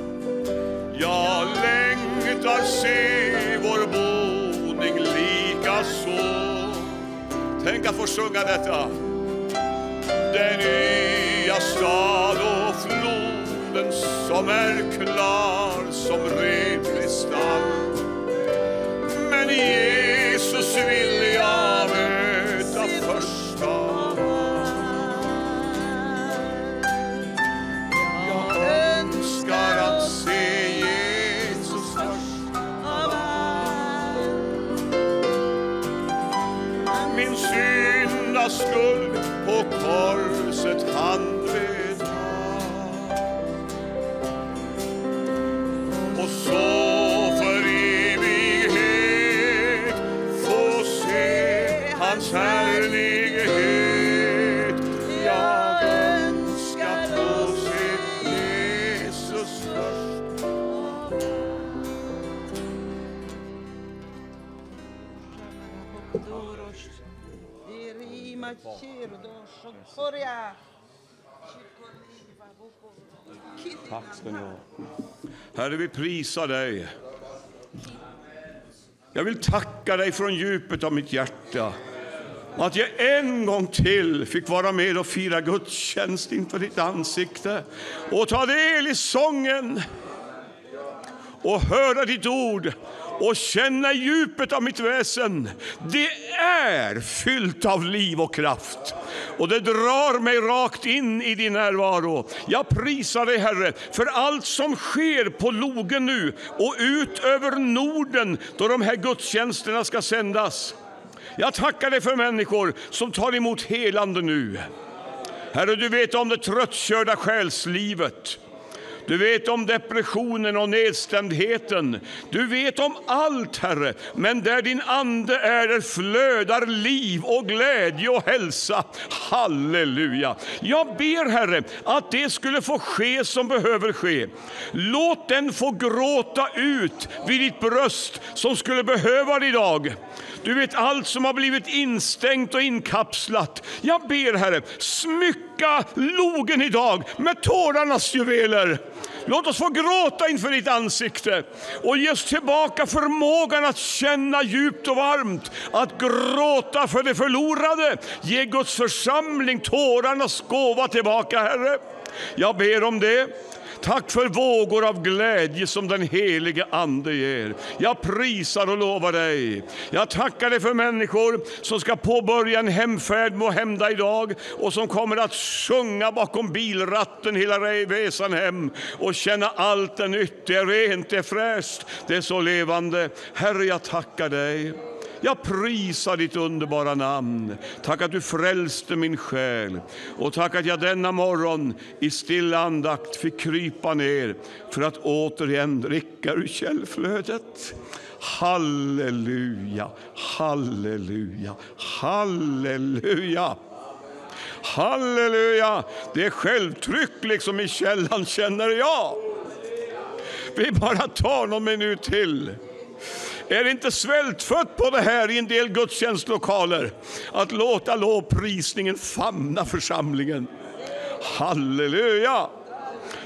Jag längtar se vår boning lika så. Tänk att få sjunga detta. Den nya stad och floden som är klar som ren kristall. Men Jesus ska ni ha. Herre, vi prisar dig. Jag vill tacka dig från djupet av mitt hjärta att jag en gång till fick vara med och fira gudstjänst inför ditt ansikte och ta del i sången och höra ditt ord och känna i djupet av mitt väsen. Det är fyllt av liv och kraft. Och det drar mig rakt in i din närvaro. Jag prisar dig Herre för allt som sker på logen nu och ut över Norden då de här gudstjänsterna ska sändas. Jag tackar dig för människor som tar emot helande nu. Herre, du vet om det tröttkörda själslivet. Du vet om depressionen och nedstämdheten. Du vet om allt, Herre. Men där din ande är, där flödar liv och glädje och hälsa. Halleluja. Jag ber, Herre, att det skulle få ske som behöver ske. Låt den få gråta ut vid ditt bröst som skulle behöva det idag. Du vet allt som har blivit instängt och inkapslat. Jag ber, Herre, smycka logen idag med tårarnas juveler. Låt oss få gråta inför ditt ansikte och ge oss tillbaka förmågan att känna djupt och varmt, att gråta för det förlorade. Ge Guds församling tårarnas gåva tillbaka, Herre. Jag ber om det. Tack för vågor av glädje som den helige Ande ger. Jag prisar och lovar dig. Jag tackar dig för människor som ska påbörja en hemfärd må hända idag och som kommer att sjunga bakom bilratten hela resan hem och känna allt är nytt, det är rent, det är fräscht, det är så levande. Herre, jag tackar dig. Jag prisar ditt underbara namn. Tack att du frälste min själ. Och tack att jag denna morgon i stilla andakt fick krypa ner för att återigen dricka ur källflödet. Halleluja, halleluja, halleluja. Halleluja! Det är självtryck liksom i källan känner jag. Vi bara tar någon minut till. Är det inte svältfött på det här i en del gudstjänstlokaler? Att låta lovprisningen famna församlingen. Halleluja!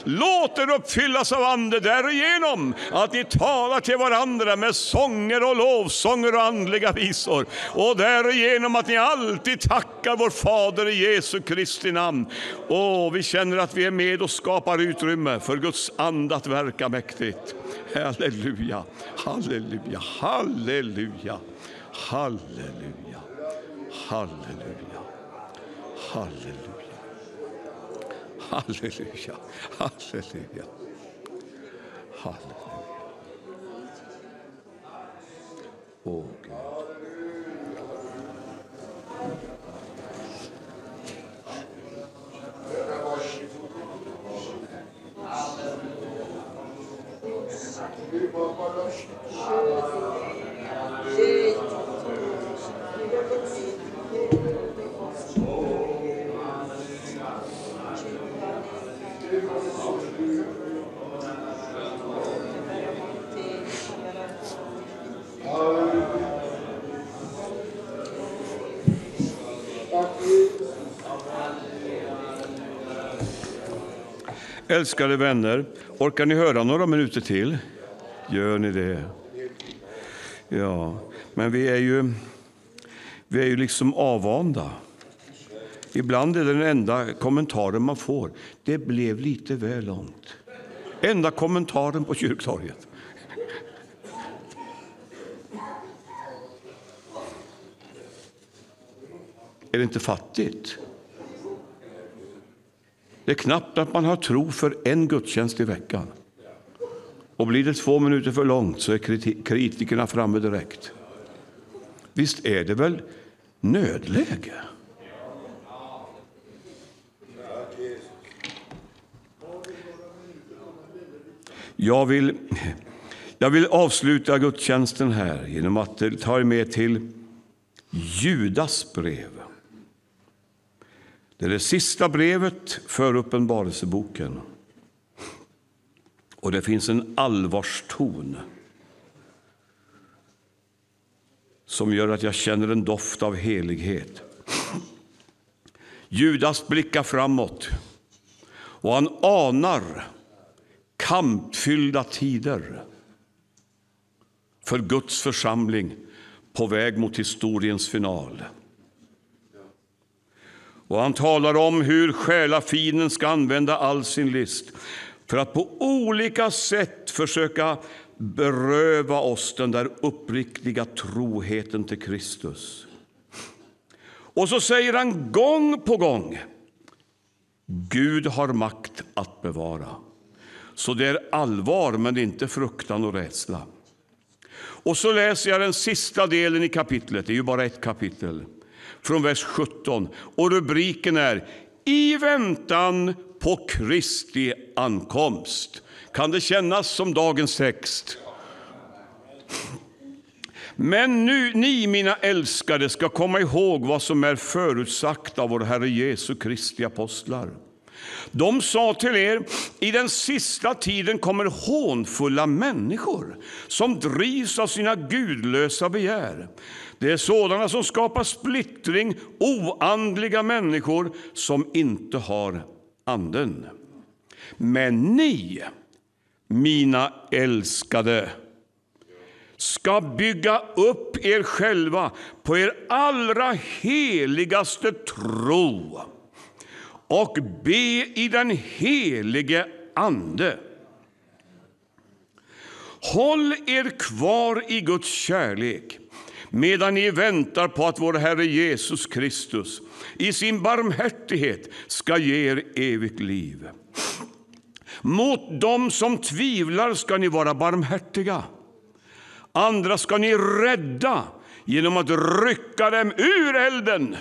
Låt er uppfyllas av Ande därigenom att ni talar till varandra med sånger och lovsånger och andliga visor. Och därigenom att ni alltid tackar vår Fader i Jesu Kristi namn. Och vi känner att vi är med och skapar utrymme för Guds ande att verka mäktigt. Halleluja, halleluja, halleluja, halleluja, halleluja, halleluja. Halleluja, halleluja, halleluja. Åh Gud. Älskade vänner, orkar ni höra några minuter till? Gör ni det? Ja, men vi är ju, vi är ju liksom avvanda. Ibland är det den enda kommentaren man får. Det blev lite väl långt. Enda kommentaren på kyrktorget. Är det inte fattigt? Det är knappt att man har tro för en gudstjänst i veckan. Och blir det två minuter för långt så är kritikerna framme direkt. Visst är det väl nödläge? Jag vill, jag vill avsluta gudstjänsten här genom att ta er med till Judas brev. Det är det sista brevet för Uppenbarelseboken. Och det finns en allvarston som gör att jag känner en doft av helighet. Judas blickar framåt och han anar kampfyllda tider för Guds församling på väg mot historiens final. Och han talar om hur själafinen ska använda all sin list för att på olika sätt försöka beröva oss den där uppriktiga troheten till Kristus. Och så säger han gång på gång Gud har makt att bevara. Så det är allvar, men inte fruktan och rädsla. Och så läser jag den sista delen i kapitlet, det är ju bara ett kapitel från vers 17. Och rubriken är I väntan på Kristi ankomst. Kan det kännas som dagens text? Men nu, ni, mina älskade, ska komma ihåg vad som är förutsagt av vår Herre Jesu Kristi apostlar. De sa till er, i den sista tiden kommer hånfulla människor som drivs av sina gudlösa begär. Det är sådana som skapar splittring, oandliga människor som inte har Anden. Men ni, mina älskade, ska bygga upp er själva på er allra heligaste tro och be i den helige Ande. Håll er kvar i Guds kärlek medan ni väntar på att vår Herre Jesus Kristus i sin barmhärtighet ska ge er evigt liv. Mot dem som tvivlar ska ni vara barmhärtiga. Andra ska ni rädda genom att rycka dem ur elden.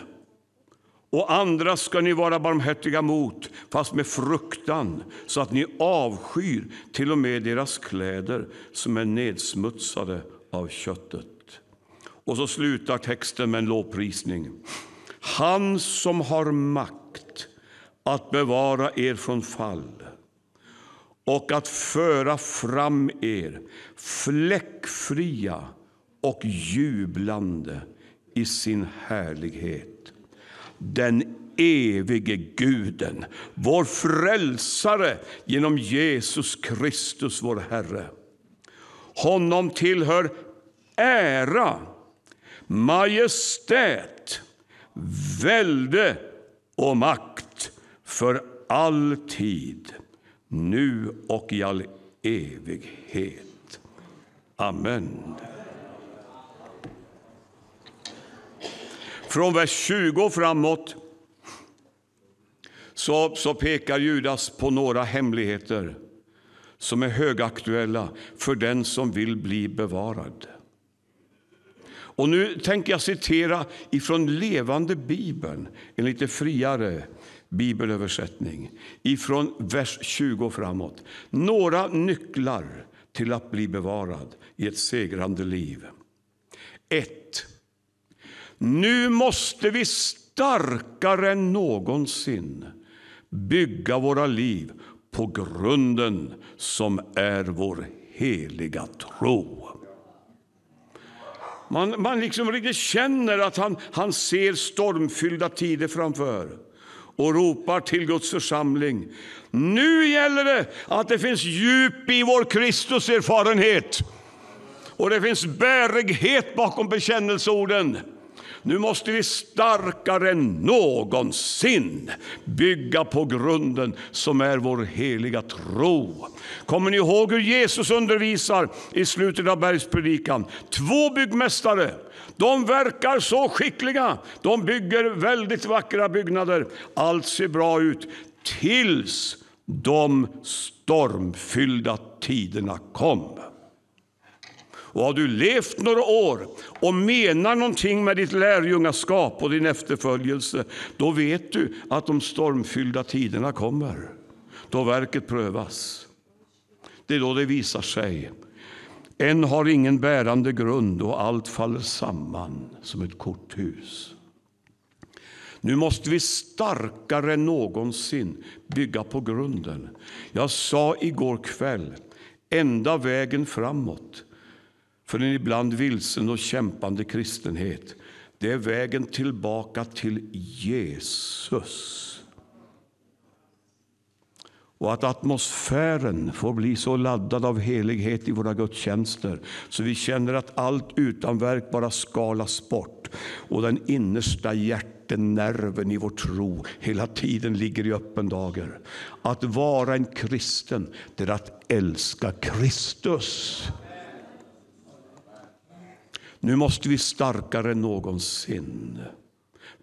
Och andra ska ni vara barmhärtiga mot, fast med fruktan så att ni avskyr till och med deras kläder som är nedsmutsade av köttet. Och så slutar texten med en lovprisning. Han som har makt att bevara er från fall och att föra fram er fläckfria och jublande i sin härlighet. Den evige Guden, vår frälsare genom Jesus Kristus, vår Herre. Honom tillhör ära, majestät, välde och makt för all tid, nu och i all evighet. Amen. Från vers 20 framåt så, så pekar Judas på några hemligheter som är högaktuella för den som vill bli bevarad. Och nu tänker jag citera ifrån Levande Bibeln, en lite friare bibelöversättning, ifrån vers 20 framåt. Några nycklar till att bli bevarad i ett segrande liv. 1. Nu måste vi starkare än någonsin bygga våra liv på grunden som är vår heliga tro. Man, man liksom riktigt känner att han, han ser stormfyllda tider framför och ropar till Guds församling. Nu gäller det att det finns djup i vår Kristuserfarenhet och det finns bärighet bakom bekännelseorden. Nu måste vi starkare än någonsin bygga på grunden som är vår heliga tro. Kommer ni ihåg hur Jesus undervisar i slutet av bergspredikan? Två byggmästare. De verkar så skickliga. De bygger väldigt vackra byggnader. Allt ser bra ut tills de stormfyllda tiderna kom. Och har du levt några år och menar någonting med ditt lärjungaskap och din efterföljelse, då vet du att de stormfyllda tiderna kommer. Då verket prövas. Det är då det visar sig. En har ingen bärande grund och allt faller samman som ett korthus. Nu måste vi starkare än någonsin bygga på grunden. Jag sa igår kväll, enda vägen framåt för en ibland vilsen och kämpande kristenhet. Det är vägen tillbaka till Jesus. Och att atmosfären får bli så laddad av helighet i våra gudstjänster så vi känner att allt utanverk bara skalas bort och den innersta hjärtenerven i vår tro hela tiden ligger i öppen dager. Att vara en kristen, det är att älska Kristus. Nu måste vi starkare än någonsin.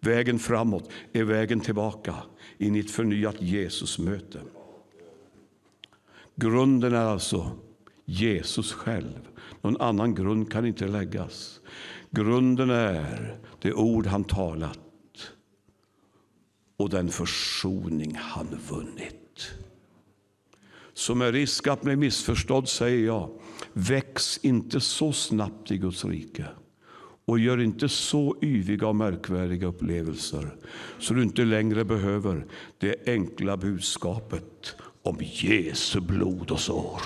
Vägen framåt är vägen tillbaka in i ett förnyat Jesusmöte. Grunden är alltså Jesus själv. Någon annan grund kan inte läggas. Grunden är det ord han talat och den försoning han vunnit. Som med risk att bli missförstådd säger jag, väx inte så snabbt i Guds rike och gör inte så yviga och märkvärdiga upplevelser så du inte längre behöver det enkla budskapet om Jesu blod och sår.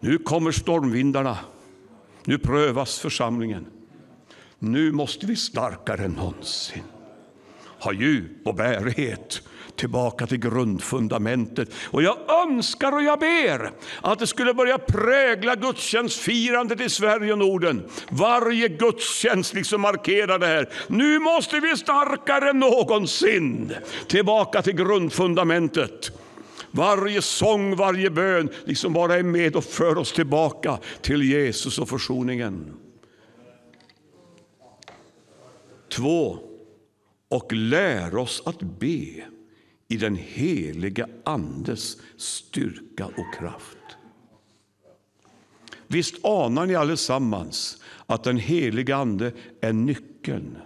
Nu kommer stormvindarna. Nu prövas församlingen. Nu måste vi starkare än någonsin ha djup och bärighet tillbaka till grundfundamentet. Och jag önskar och jag ber att det skulle börja prägla gudstjänstfirandet i Sverige och Norden. Varje gudstjänst liksom markerar det här. Nu måste vi starkare än någonsin tillbaka till grundfundamentet. Varje sång, varje bön liksom bara är med och för oss tillbaka till Jesus och försoningen. Två, och lär oss att be i den heliga Andes styrka och kraft. Visst anar ni allesammans att den heliga Ande är nyckeln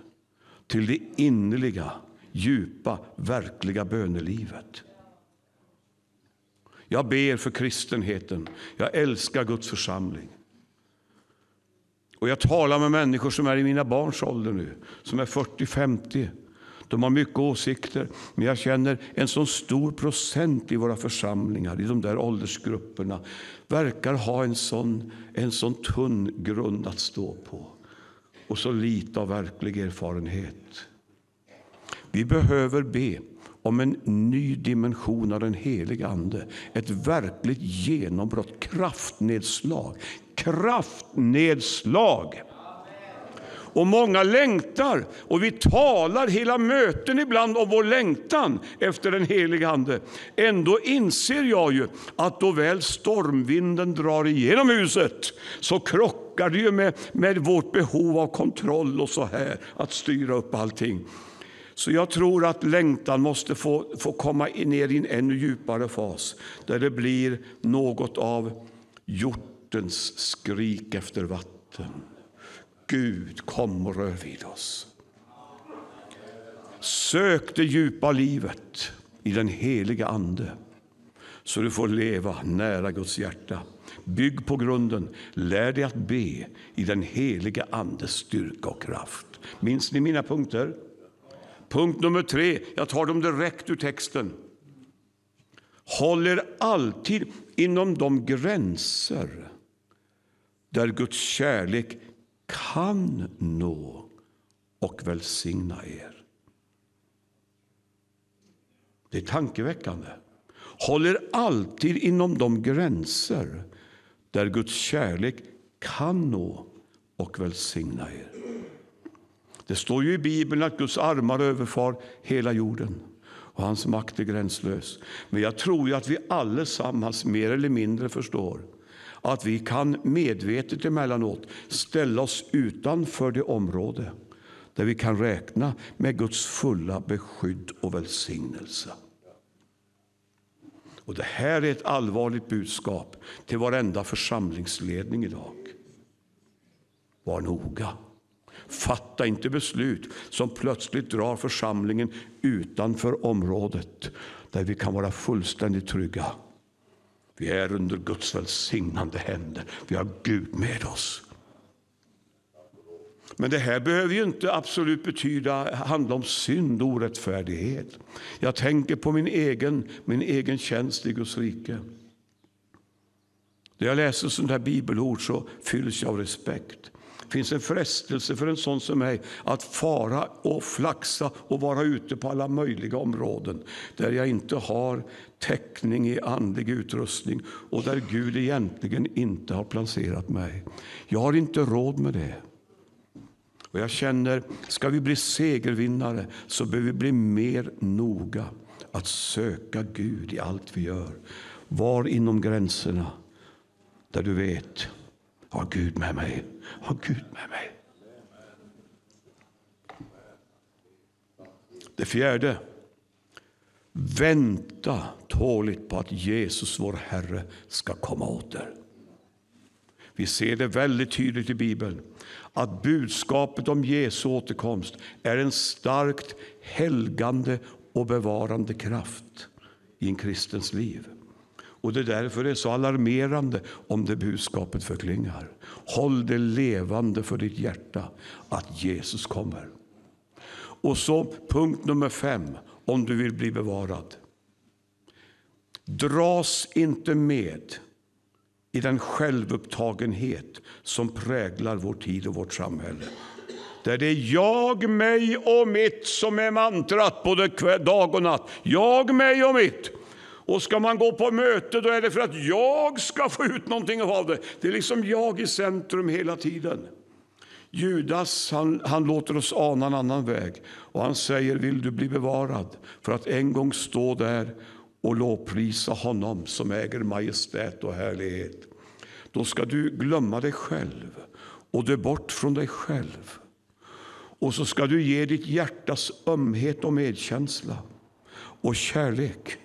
till det innerliga, djupa, verkliga bönelivet. Jag ber för kristenheten. Jag älskar Guds församling. Och Jag talar med människor som är i mina barns ålder nu, som är 40-50 de har mycket åsikter, men jag känner en så stor procent i våra församlingar, i de där åldersgrupperna, verkar ha en sån, en sån tunn grund att stå på och så lite av verklig erfarenhet. Vi behöver be om en ny dimension av den heliga Ande. Ett verkligt genombrott, kraftnedslag. Kraftnedslag! Och många längtar, och vi talar hela möten ibland om vår längtan efter den helige Ande. Ändå inser jag ju att då väl stormvinden drar igenom huset så krockar det ju med, med vårt behov av kontroll och så här, att styra upp allting. Så jag tror att längtan måste få, få komma ner i en ännu djupare fas där det blir något av hjortens skrik efter vatten. Gud, kom och rör vid oss. Sök det djupa livet i den heliga Ande så du får leva nära Guds hjärta. Bygg på grunden. Lär dig att be i den heliga Andes styrka och kraft. Minns ni mina punkter? Punkt nummer tre, jag tar dem direkt ur texten. Håll er alltid inom de gränser där Guds kärlek kan nå och välsigna er. Det är tankeväckande. Håller alltid inom de gränser där Guds kärlek kan nå och välsigna er. Det står ju i Bibeln att Guds armar överfar hela jorden och hans makt är gränslös. Men jag tror ju att vi allesammans mer eller mindre förstår att vi kan medvetet emellanåt ställa oss utanför det område där vi kan räkna med Guds fulla beskydd och välsignelse. Och Det här är ett allvarligt budskap till varenda församlingsledning idag. Var noga. Fatta inte beslut som plötsligt drar församlingen utanför området där vi kan vara fullständigt trygga. Vi är under Guds välsignande händer. Vi har Gud med oss. Men det här behöver ju inte absolut betyda handla om synd och orättfärdighet. Jag tänker på min egen, min egen tjänst i Guds rike. När jag läser sådana här bibelord så fylls jag av respekt. Det finns en frestelse för en sån som mig att fara och flaxa och vara ute på alla möjliga områden där jag inte har täckning i andlig utrustning och där Gud egentligen inte har placerat mig. Jag har inte råd med det. Och jag känner, ska vi bli segervinnare så behöver vi bli mer noga att söka Gud i allt vi gör. Var inom gränserna där du vet, har Gud med mig? Har Gud med mig? Det fjärde. Vänta tåligt på att Jesus, vår Herre, ska komma åter. Vi ser det väldigt tydligt i Bibeln att budskapet om Jesu återkomst är en starkt helgande och bevarande kraft i en kristens liv. Och Det är därför det är så alarmerande om det budskapet förklingar. Håll det levande för ditt hjärta att Jesus kommer. Och så punkt nummer fem, om du vill bli bevarad. Dras inte med i den självupptagenhet som präglar vår tid och vårt samhälle. Där det är jag, mig och mitt som är mantrat både dag och natt. Jag, mig och mitt. Och ska man gå på möte då är det för att jag ska få ut någonting av det. Det är liksom jag i centrum hela tiden. Judas han, han låter oss ana en annan väg och han säger vill du bli bevarad för att en gång stå där och lovprisa honom som äger majestät och härlighet. Då ska du glömma dig själv och dö bort från dig själv. Och så ska du ge ditt hjärtas ömhet och medkänsla och kärlek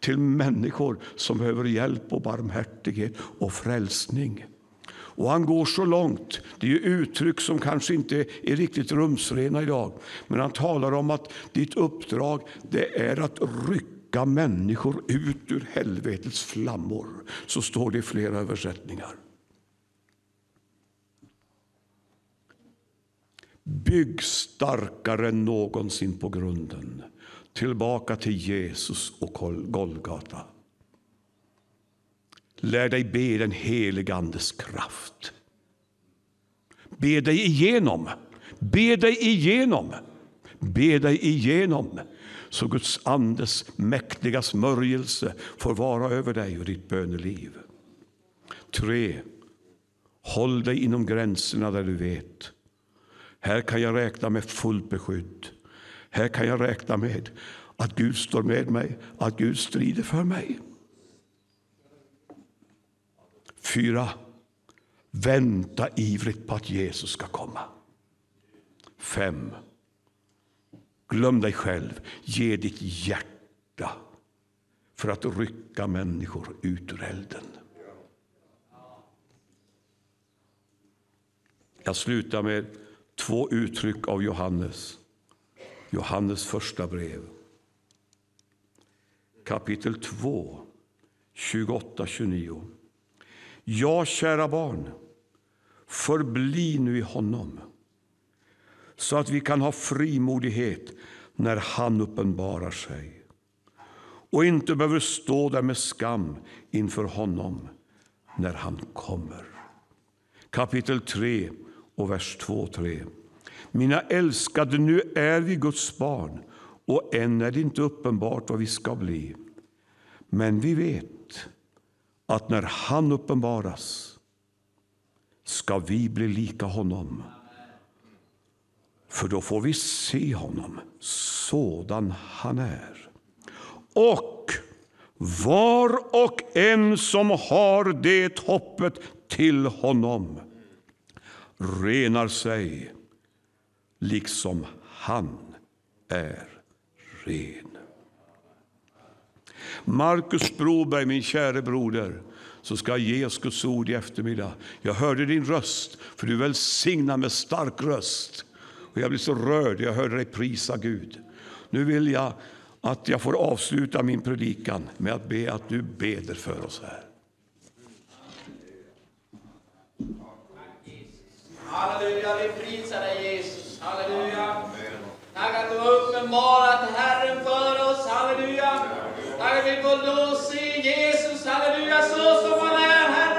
till människor som behöver hjälp och barmhärtighet och frälsning. Och han går så långt, det är uttryck som kanske inte är riktigt rumsrena idag, men han talar om att ditt uppdrag det är att rycka människor ut ur helvetets flammor. Så står det i flera översättningar. Bygg starkare än någonsin på grunden. Tillbaka till Jesus och Golgata. Lär dig be den helige Andes kraft. Be dig igenom. Be dig igenom. Be dig igenom så Guds andes mäktiga smörjelse får vara över dig och ditt böneliv. 3. Håll dig inom gränserna där du vet. Här kan jag räkna med fullt beskydd. Här kan jag räkna med att Gud står med mig, att Gud strider för mig. Fyra. Vänta ivrigt på att Jesus ska komma. Fem. Glöm dig själv. Ge ditt hjärta för att rycka människor ut ur elden. Jag slutar med två uttryck av Johannes. Johannes första brev. Kapitel 2, 28-29. Ja, kära barn, förbli nu i honom så att vi kan ha frimodighet när han uppenbarar sig och inte behöver stå där med skam inför honom när han kommer. Kapitel 3 och vers 2-3. Mina älskade, nu är vi Guds barn och än är det inte uppenbart vad vi ska bli. Men vi vet att när han uppenbaras ska vi bli lika honom för då får vi se honom sådan han är. Och var och en som har det hoppet till honom renar sig liksom han är ren. Markus Broberg, min käre broder, så ska jag ge oss Guds ord i eftermiddag. Jag hörde din röst, för du välsignar med stark röst. Och jag blev så rörd, jag hörde dig prisa Gud. Nu vill jag att jag får avsluta min predikan med att be att du beder för oss här. Halleluja, vi prisar dig Jesus. Halleluja. Tack att du har uppenbarat Herren för oss. Halleluja. Tack att vi får då se Jesus. Halleluja, så som han är, Herre.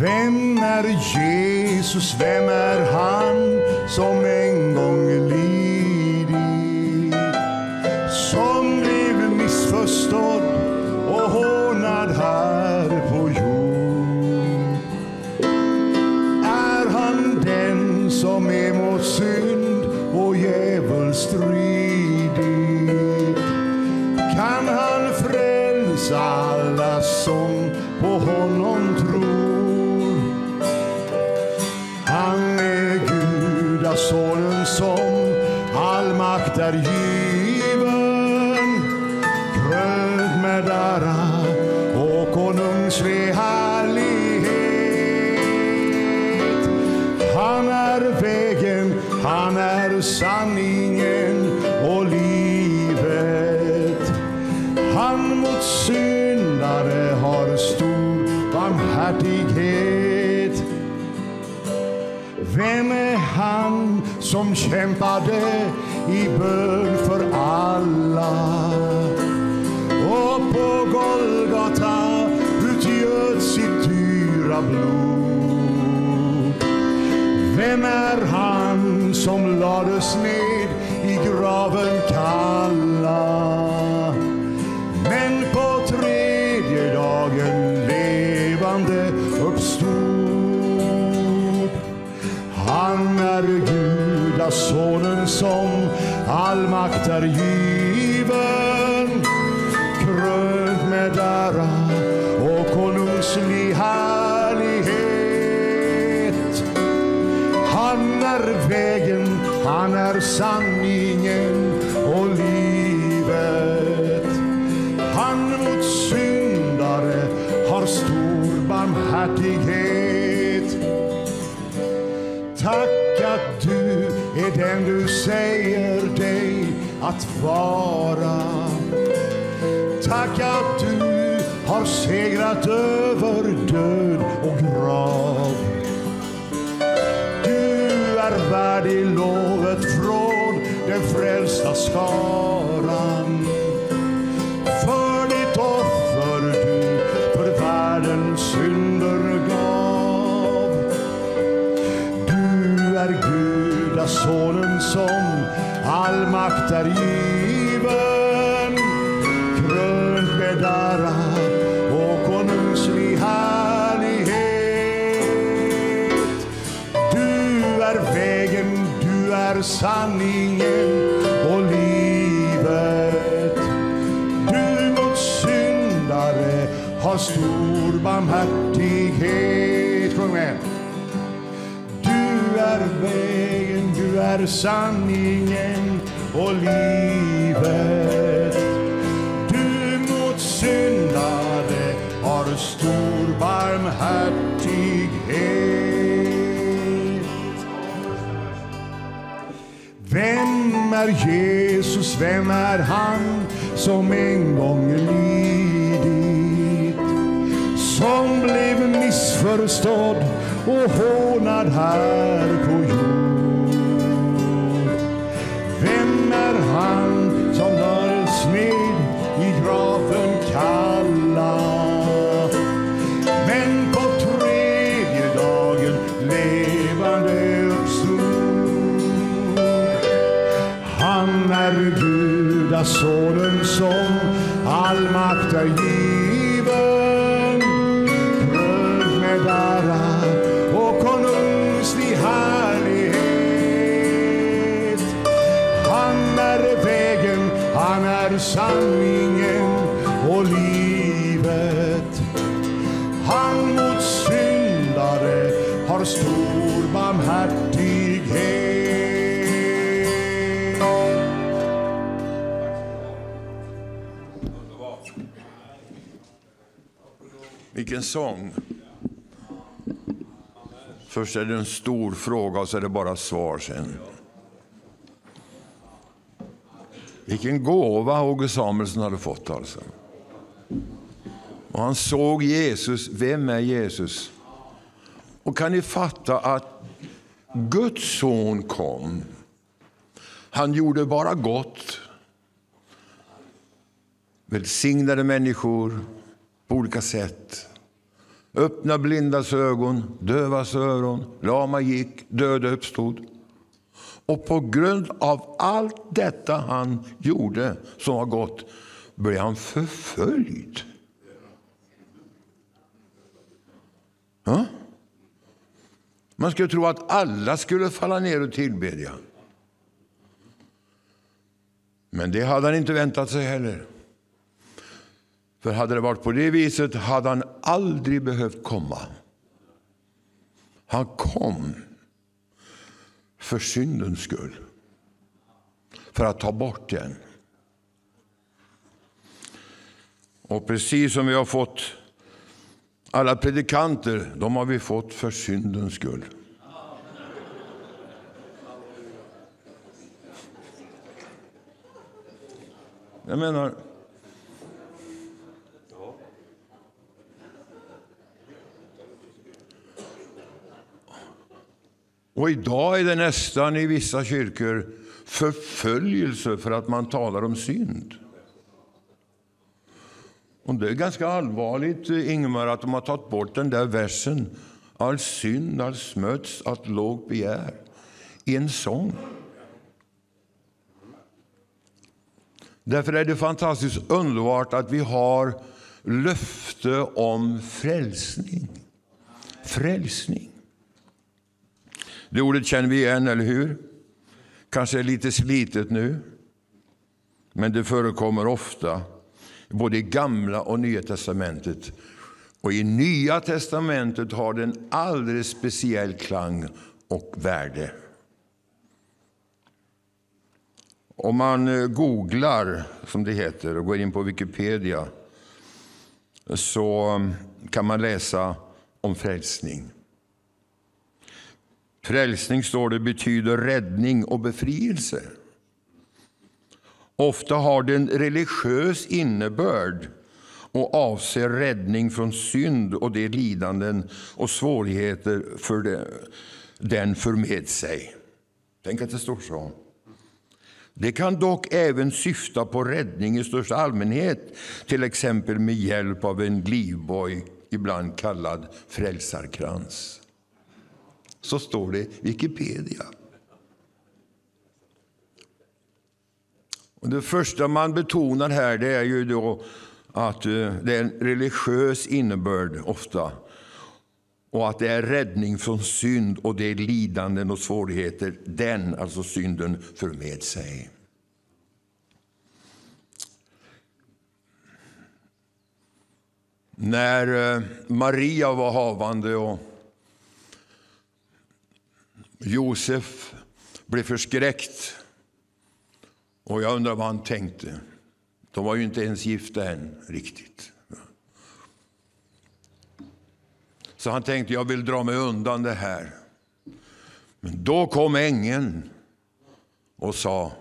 Vem är Jesus, vem är han som en kämpade i bön för alla? Och på Golgata utgöt sitt dyra blod. Vem är han som lades ner all makt är given krönt med ära och konungslig härlighet. Han är vägen, han är sanningen och livet. Han mot syndare har stor barmhärtighet. Tack att du är den du säger att vara. Tack att du har segrat över död och grav. Du är värdig lovet från den frälsta skaran. All makt är given krönt med ära och konungslig härlighet. Du är vägen, du är sanningen och livet. Du mot syndare har stor barmhärtighet. Sjung med. Du är vägen, du är sanningen och livet. Du mot syndare har stor barmhärtighet. Vem är Jesus, vem är han som en gång lidit? Som blev missförstådd och hånad här på Sonens som all makt är given. Krönt med ära och konungslig härlighet. Han är vägen, han är sanningen Vilken sång! Först är det en stor fråga och så är det bara svar sen. Vilken gåva Åge Samuelsson hade fått alltså. Och han såg Jesus. Vem är Jesus? Och kan ni fatta att Guds son kom. Han gjorde bara gott. Välsignade människor på olika sätt. Öppna blindas ögon, dövas öron, lama gick, döda uppstod. Och på grund av allt detta han gjorde som var gott blev han förföljd. Ja? Man skulle tro att alla skulle falla ner och tillbedja. Men det hade han inte väntat sig heller. För hade det varit på det viset hade han aldrig behövt komma. Han kom för syndens skull. För att ta bort den. Och precis som vi har fått alla predikanter, de har vi fått för syndens skull. Jag menar, Och idag är det nästan i vissa kyrkor förföljelse för att man talar om synd. Och det är ganska allvarligt, Ingmar, att de har tagit bort den där versen. All synd, all smuts, allt lågt begär i en sång. Därför är det fantastiskt underbart att vi har löfte om frälsning. Frälsning. Det ordet känner vi igen, eller hur? Kanske är lite slitet nu, men det förekommer ofta både i Gamla och Nya testamentet. Och I Nya testamentet har det en alldeles speciell klang och värde. Om man eh, googlar, som det heter, och går in på Wikipedia så mm, kan man läsa om frälsning. Frälsning, står det, betyder räddning och befrielse. Ofta har den religiös innebörd och avser räddning från synd och de lidanden och svårigheter för det, den för med sig. Tänk att det står så. Det kan dock även syfta på räddning i största allmänhet, till exempel med hjälp av en livboj, ibland kallad frälsarkrans. Så står det Wikipedia. Och det första man betonar här det är ju då att eh, det är en religiös innebörd ofta och att det är räddning från synd och det är lidanden och svårigheter den, alltså synden, för med sig. När eh, Maria var havande och Josef blev förskräckt och jag undrar vad han tänkte. De var ju inte ens gifta än riktigt. Så han tänkte, jag vill dra mig undan det här. Men då kom ängeln och sa,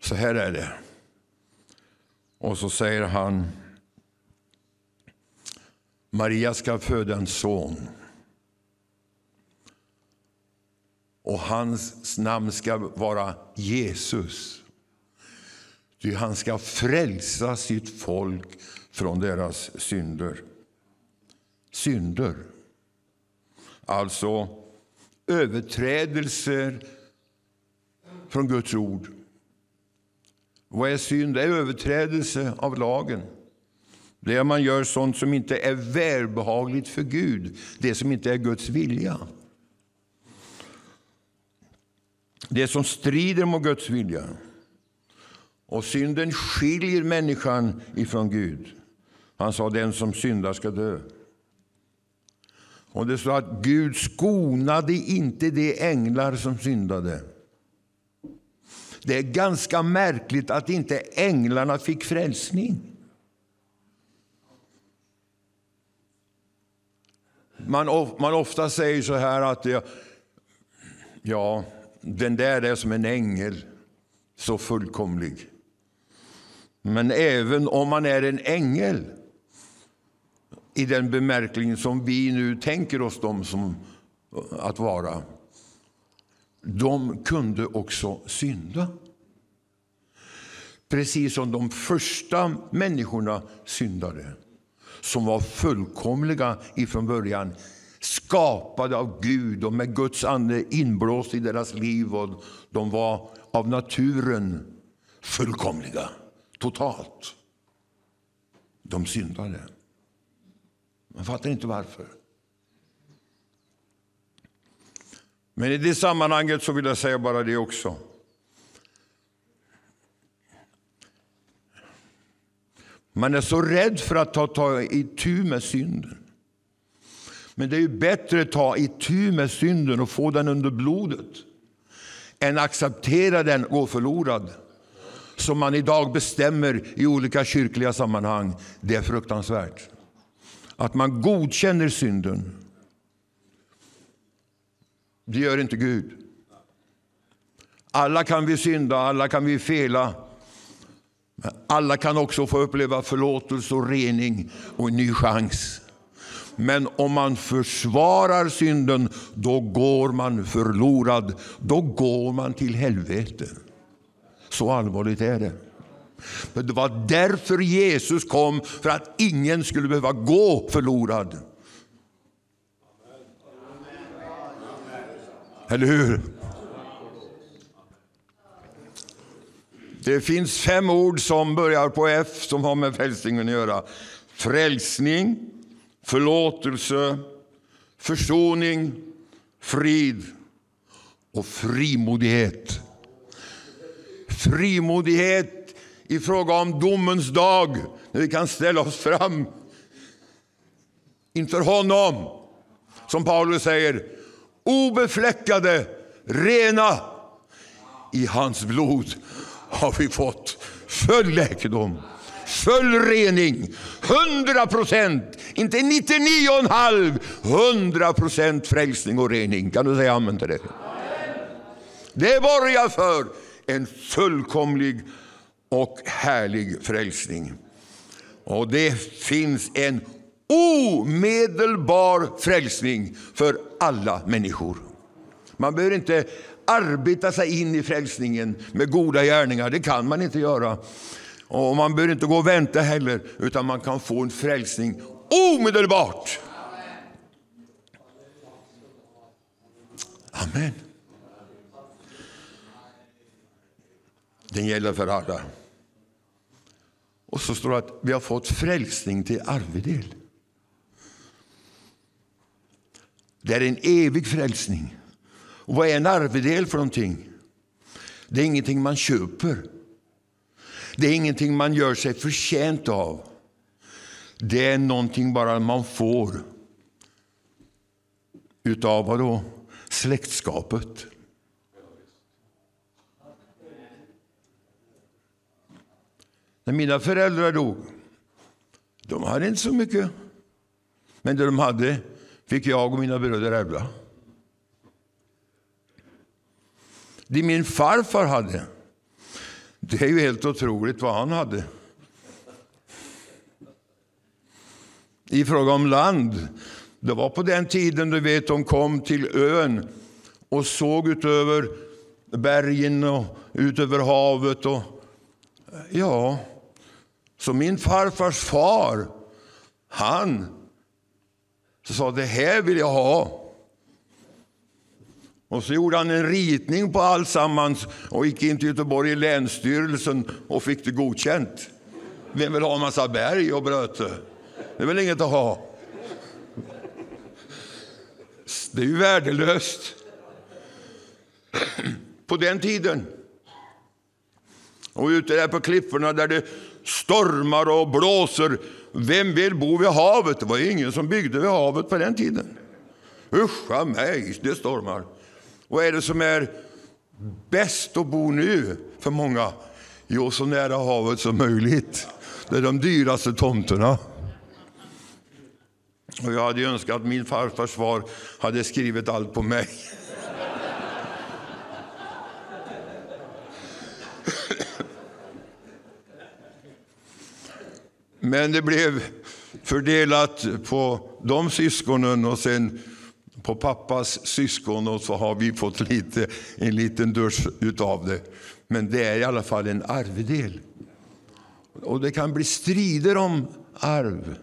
så här är det. Och så säger han, Maria ska föda en son. Och hans namn ska vara Jesus. Ty han ska frälsa sitt folk från deras synder. Synder. Alltså överträdelser från Guds ord. Vad är synd? Det är överträdelse av lagen. Det är man gör sånt som inte är välbehagligt för Gud, det som inte är Guds vilja. Det som strider mot Guds vilja. Och synden skiljer människan ifrån Gud. Han sa den som syndar ska dö. Och det står att Gud skonade inte de änglar som syndade. Det är ganska märkligt att inte änglarna fick frälsning. Man, man ofta säger så här att ja, ja, den där är som en ängel, så fullkomlig. Men även om man är en ängel i den bemärkning som vi nu tänker oss dem som eh, att vara, de kunde också synda. Precis som de första människorna syndade, som var fullkomliga ifrån början skapade av Gud och med Guds ande inblåst i deras liv. Och de var av naturen fullkomliga, totalt. De syndade. Man fattar inte varför. Men i det sammanhanget så vill jag säga bara det också. Man är så rädd för att ta, ta itu med synden. Men det är ju bättre att ta itu med synden och få den under blodet än acceptera den och gå förlorad. Som man idag bestämmer i olika kyrkliga sammanhang. Det är fruktansvärt. Att man godkänner synden. Det gör inte Gud. Alla kan vi synda, alla kan vi fela. Men alla kan också få uppleva förlåtelse och rening och en ny chans. Men om man försvarar synden, då går man förlorad. Då går man till helvete. Så allvarligt är det. Men det var därför Jesus kom, för att ingen skulle behöva gå förlorad. Eller hur? Det finns fem ord som börjar på F som har med frälsningen att göra. Frälsning, förlåtelse, försoning, frid och frimodighet. Frimodighet i fråga om domens dag, när vi kan ställa oss fram inför honom. Som Paulus säger, obefläckade, rena. I hans blod har vi fått full läkedom, full rening, 100 procent, inte 99,5, 100 procent frälsning och rening. Kan du säga amen till det? Det borgar för en fullkomlig och härlig frälsning. Och det finns en omedelbar frälsning för alla människor. Man behöver inte arbeta sig in i frälsningen med goda gärningar. Det kan man inte göra. Och Man behöver inte gå och vänta heller, utan man kan få en frälsning omedelbart. Amen. Den gäller för alla. Och så står det att vi har fått frälsning till arvedel. Det är en evig frälsning. Och vad är en arvedel för någonting? Det är ingenting man köper. Det är ingenting man gör sig förtjänt av. Det är någonting bara man får utav vad då? Släktskapet. När mina föräldrar dog, de hade inte så mycket. Men det de hade fick jag och mina bröder ärva. Det min farfar hade, det är ju helt otroligt vad han hade. I fråga om land, det var på den tiden du vet de kom till ön och såg utöver bergen och ut över havet. Och, ja, så min farfars far, han så sa det här vill jag ha. Och så gjorde han en ritning på alltsammans och gick in till Göteborg i Länsstyrelsen och fick det godkänt. Vem vill ha en massa berg och bröte? Det är väl inget att ha. Det är ju värdelöst. På den tiden. Och ute där på klipporna där det stormar och blåser. Vem vill bo vid havet? Det var ingen som byggde vid havet på den tiden. Uscha mig, det stormar. Vad är det som är bäst att bo nu för många? Jo, så nära havet som möjligt. Det är de dyraste tomterna. Och jag hade önskat att min farfars far hade skrivit allt på mig. Men det blev fördelat på de syskonen och sen på pappas syskon och så har vi fått lite, en liten dusch utav det. Men det är i alla fall en arvedel. Och det kan bli strider om arv.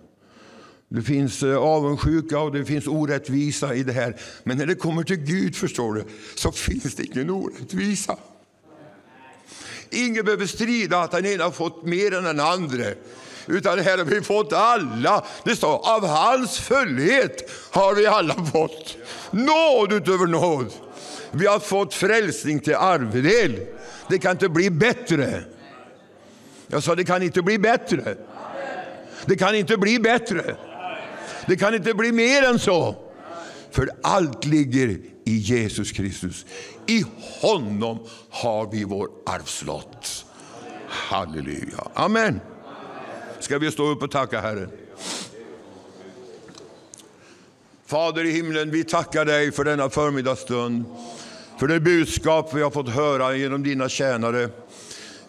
Det finns eh, avundsjuka och det finns orättvisa i det här. Men när det kommer till Gud förstår du, så finns det ingen orättvisa. Ingen behöver strida att den ena har fått mer än den andra. Utan här har vi fått alla. Det står av hans fullhet har vi alla fått. Nåd utöver nåd. Vi har fått frälsning till arvedel. Det kan inte bli bättre. Jag sa det kan inte bli bättre. Det kan inte bli bättre. Det kan inte bli mer än så. För allt ligger i Jesus Kristus. I honom har vi vår arvslott. Halleluja. Amen. Ska vi stå upp och tacka Herren? Fader i himlen, vi tackar dig för denna förmiddagsstund. För det budskap vi har fått höra genom dina tjänare.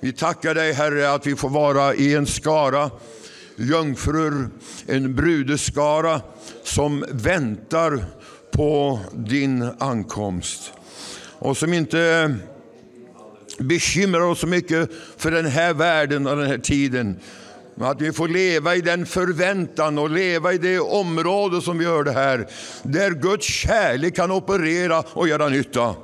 Vi tackar dig Herre att vi får vara i en skara jungfrur, en brudeskara som väntar på din ankomst. Och som inte bekymrar oss så mycket för den här världen och den här tiden. Men att vi får leva i den förväntan och leva i det område som vi hörde här, där Guds kärlek kan operera och göra nytta.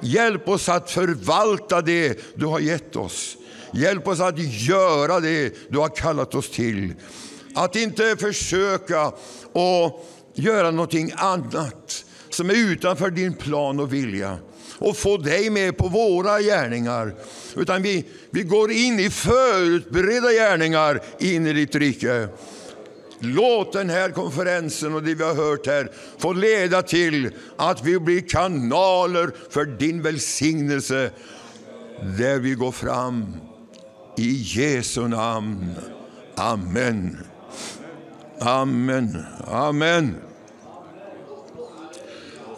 Hjälp oss att förvalta det du har gett oss. Hjälp oss att göra det du har kallat oss till. Att inte försöka att göra någonting annat som är utanför din plan och vilja och få dig med på våra gärningar. Utan vi, vi går in i förutberedda gärningar in i ditt rike. Låt den här konferensen och det vi har hört här få leda till att vi blir kanaler för din välsignelse där vi går fram. I Jesu namn. Amen. Amen. Amen.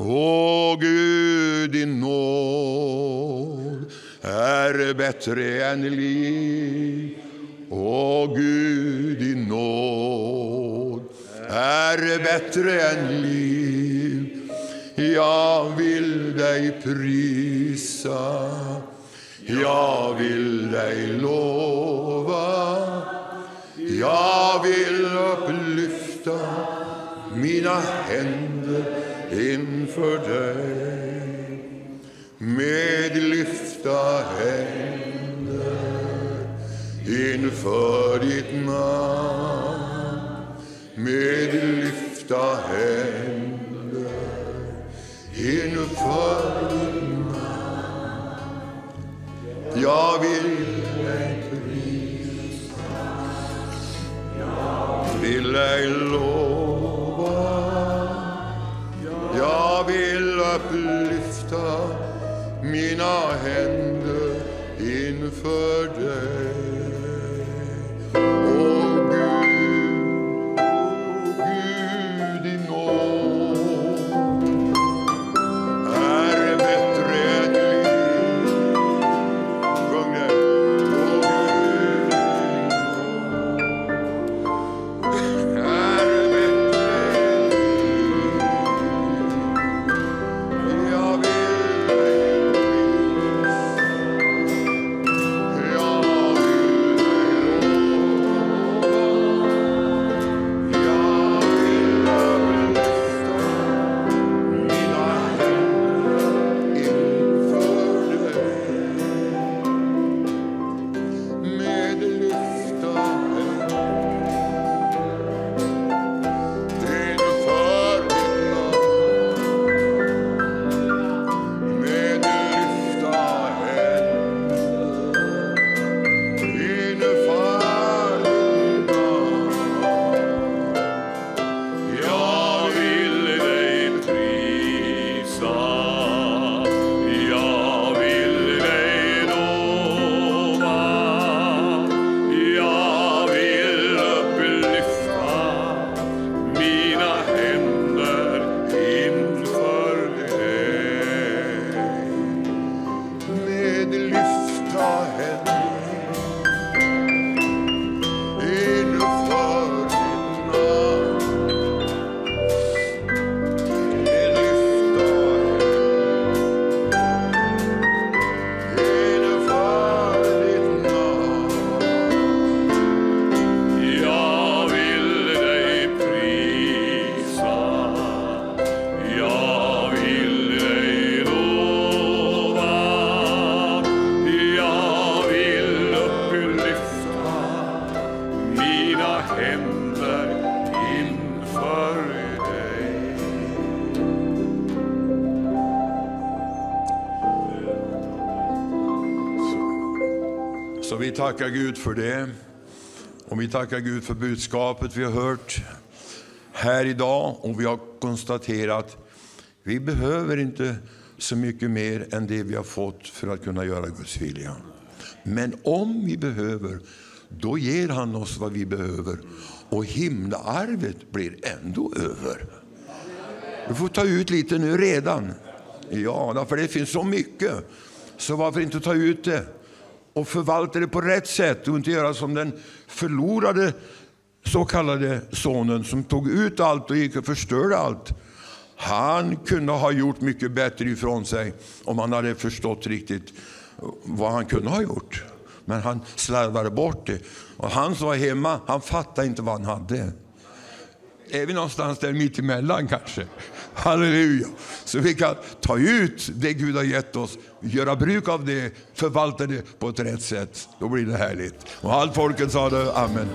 Åh Gud, din nåd är bättre än liv. Åh Gud, din nåd är bättre än liv. Jag vill dig prisa, jag vill dig lova. Jag vill upplyfta mina händer inför dig. Med lyfta händer inför ditt namn. Med lyfta händer inför ditt namn. Jag vill dig prisa. Jag vill dig lova jag vill upplyfta mina händer inför dig. Tackar Gud för det. Och vi tackar Gud för budskapet vi har hört här idag. Och vi har konstaterat vi behöver inte så mycket mer än det vi har fått för att kunna göra Guds vilja. Men om vi behöver, då ger han oss vad vi behöver. Och himlaarvet blir ändå över. Du får ta ut lite nu redan. Ja, för det finns så mycket. Så varför inte ta ut det? Och förvalta det på rätt sätt och inte göra som den förlorade så kallade sonen som tog ut allt och gick och förstörde allt. Han kunde ha gjort mycket bättre ifrån sig om han hade förstått riktigt vad han kunde ha gjort. Men han slarvade bort det. Och han som var hemma, han fattade inte vad han hade. Är vi någonstans där mitt emellan kanske? Halleluja! Så vi kan ta ut det Gud har gett oss, göra bruk av det, förvalta det på ett rätt sätt. Då blir det härligt. Och allt folket sa det, Amen.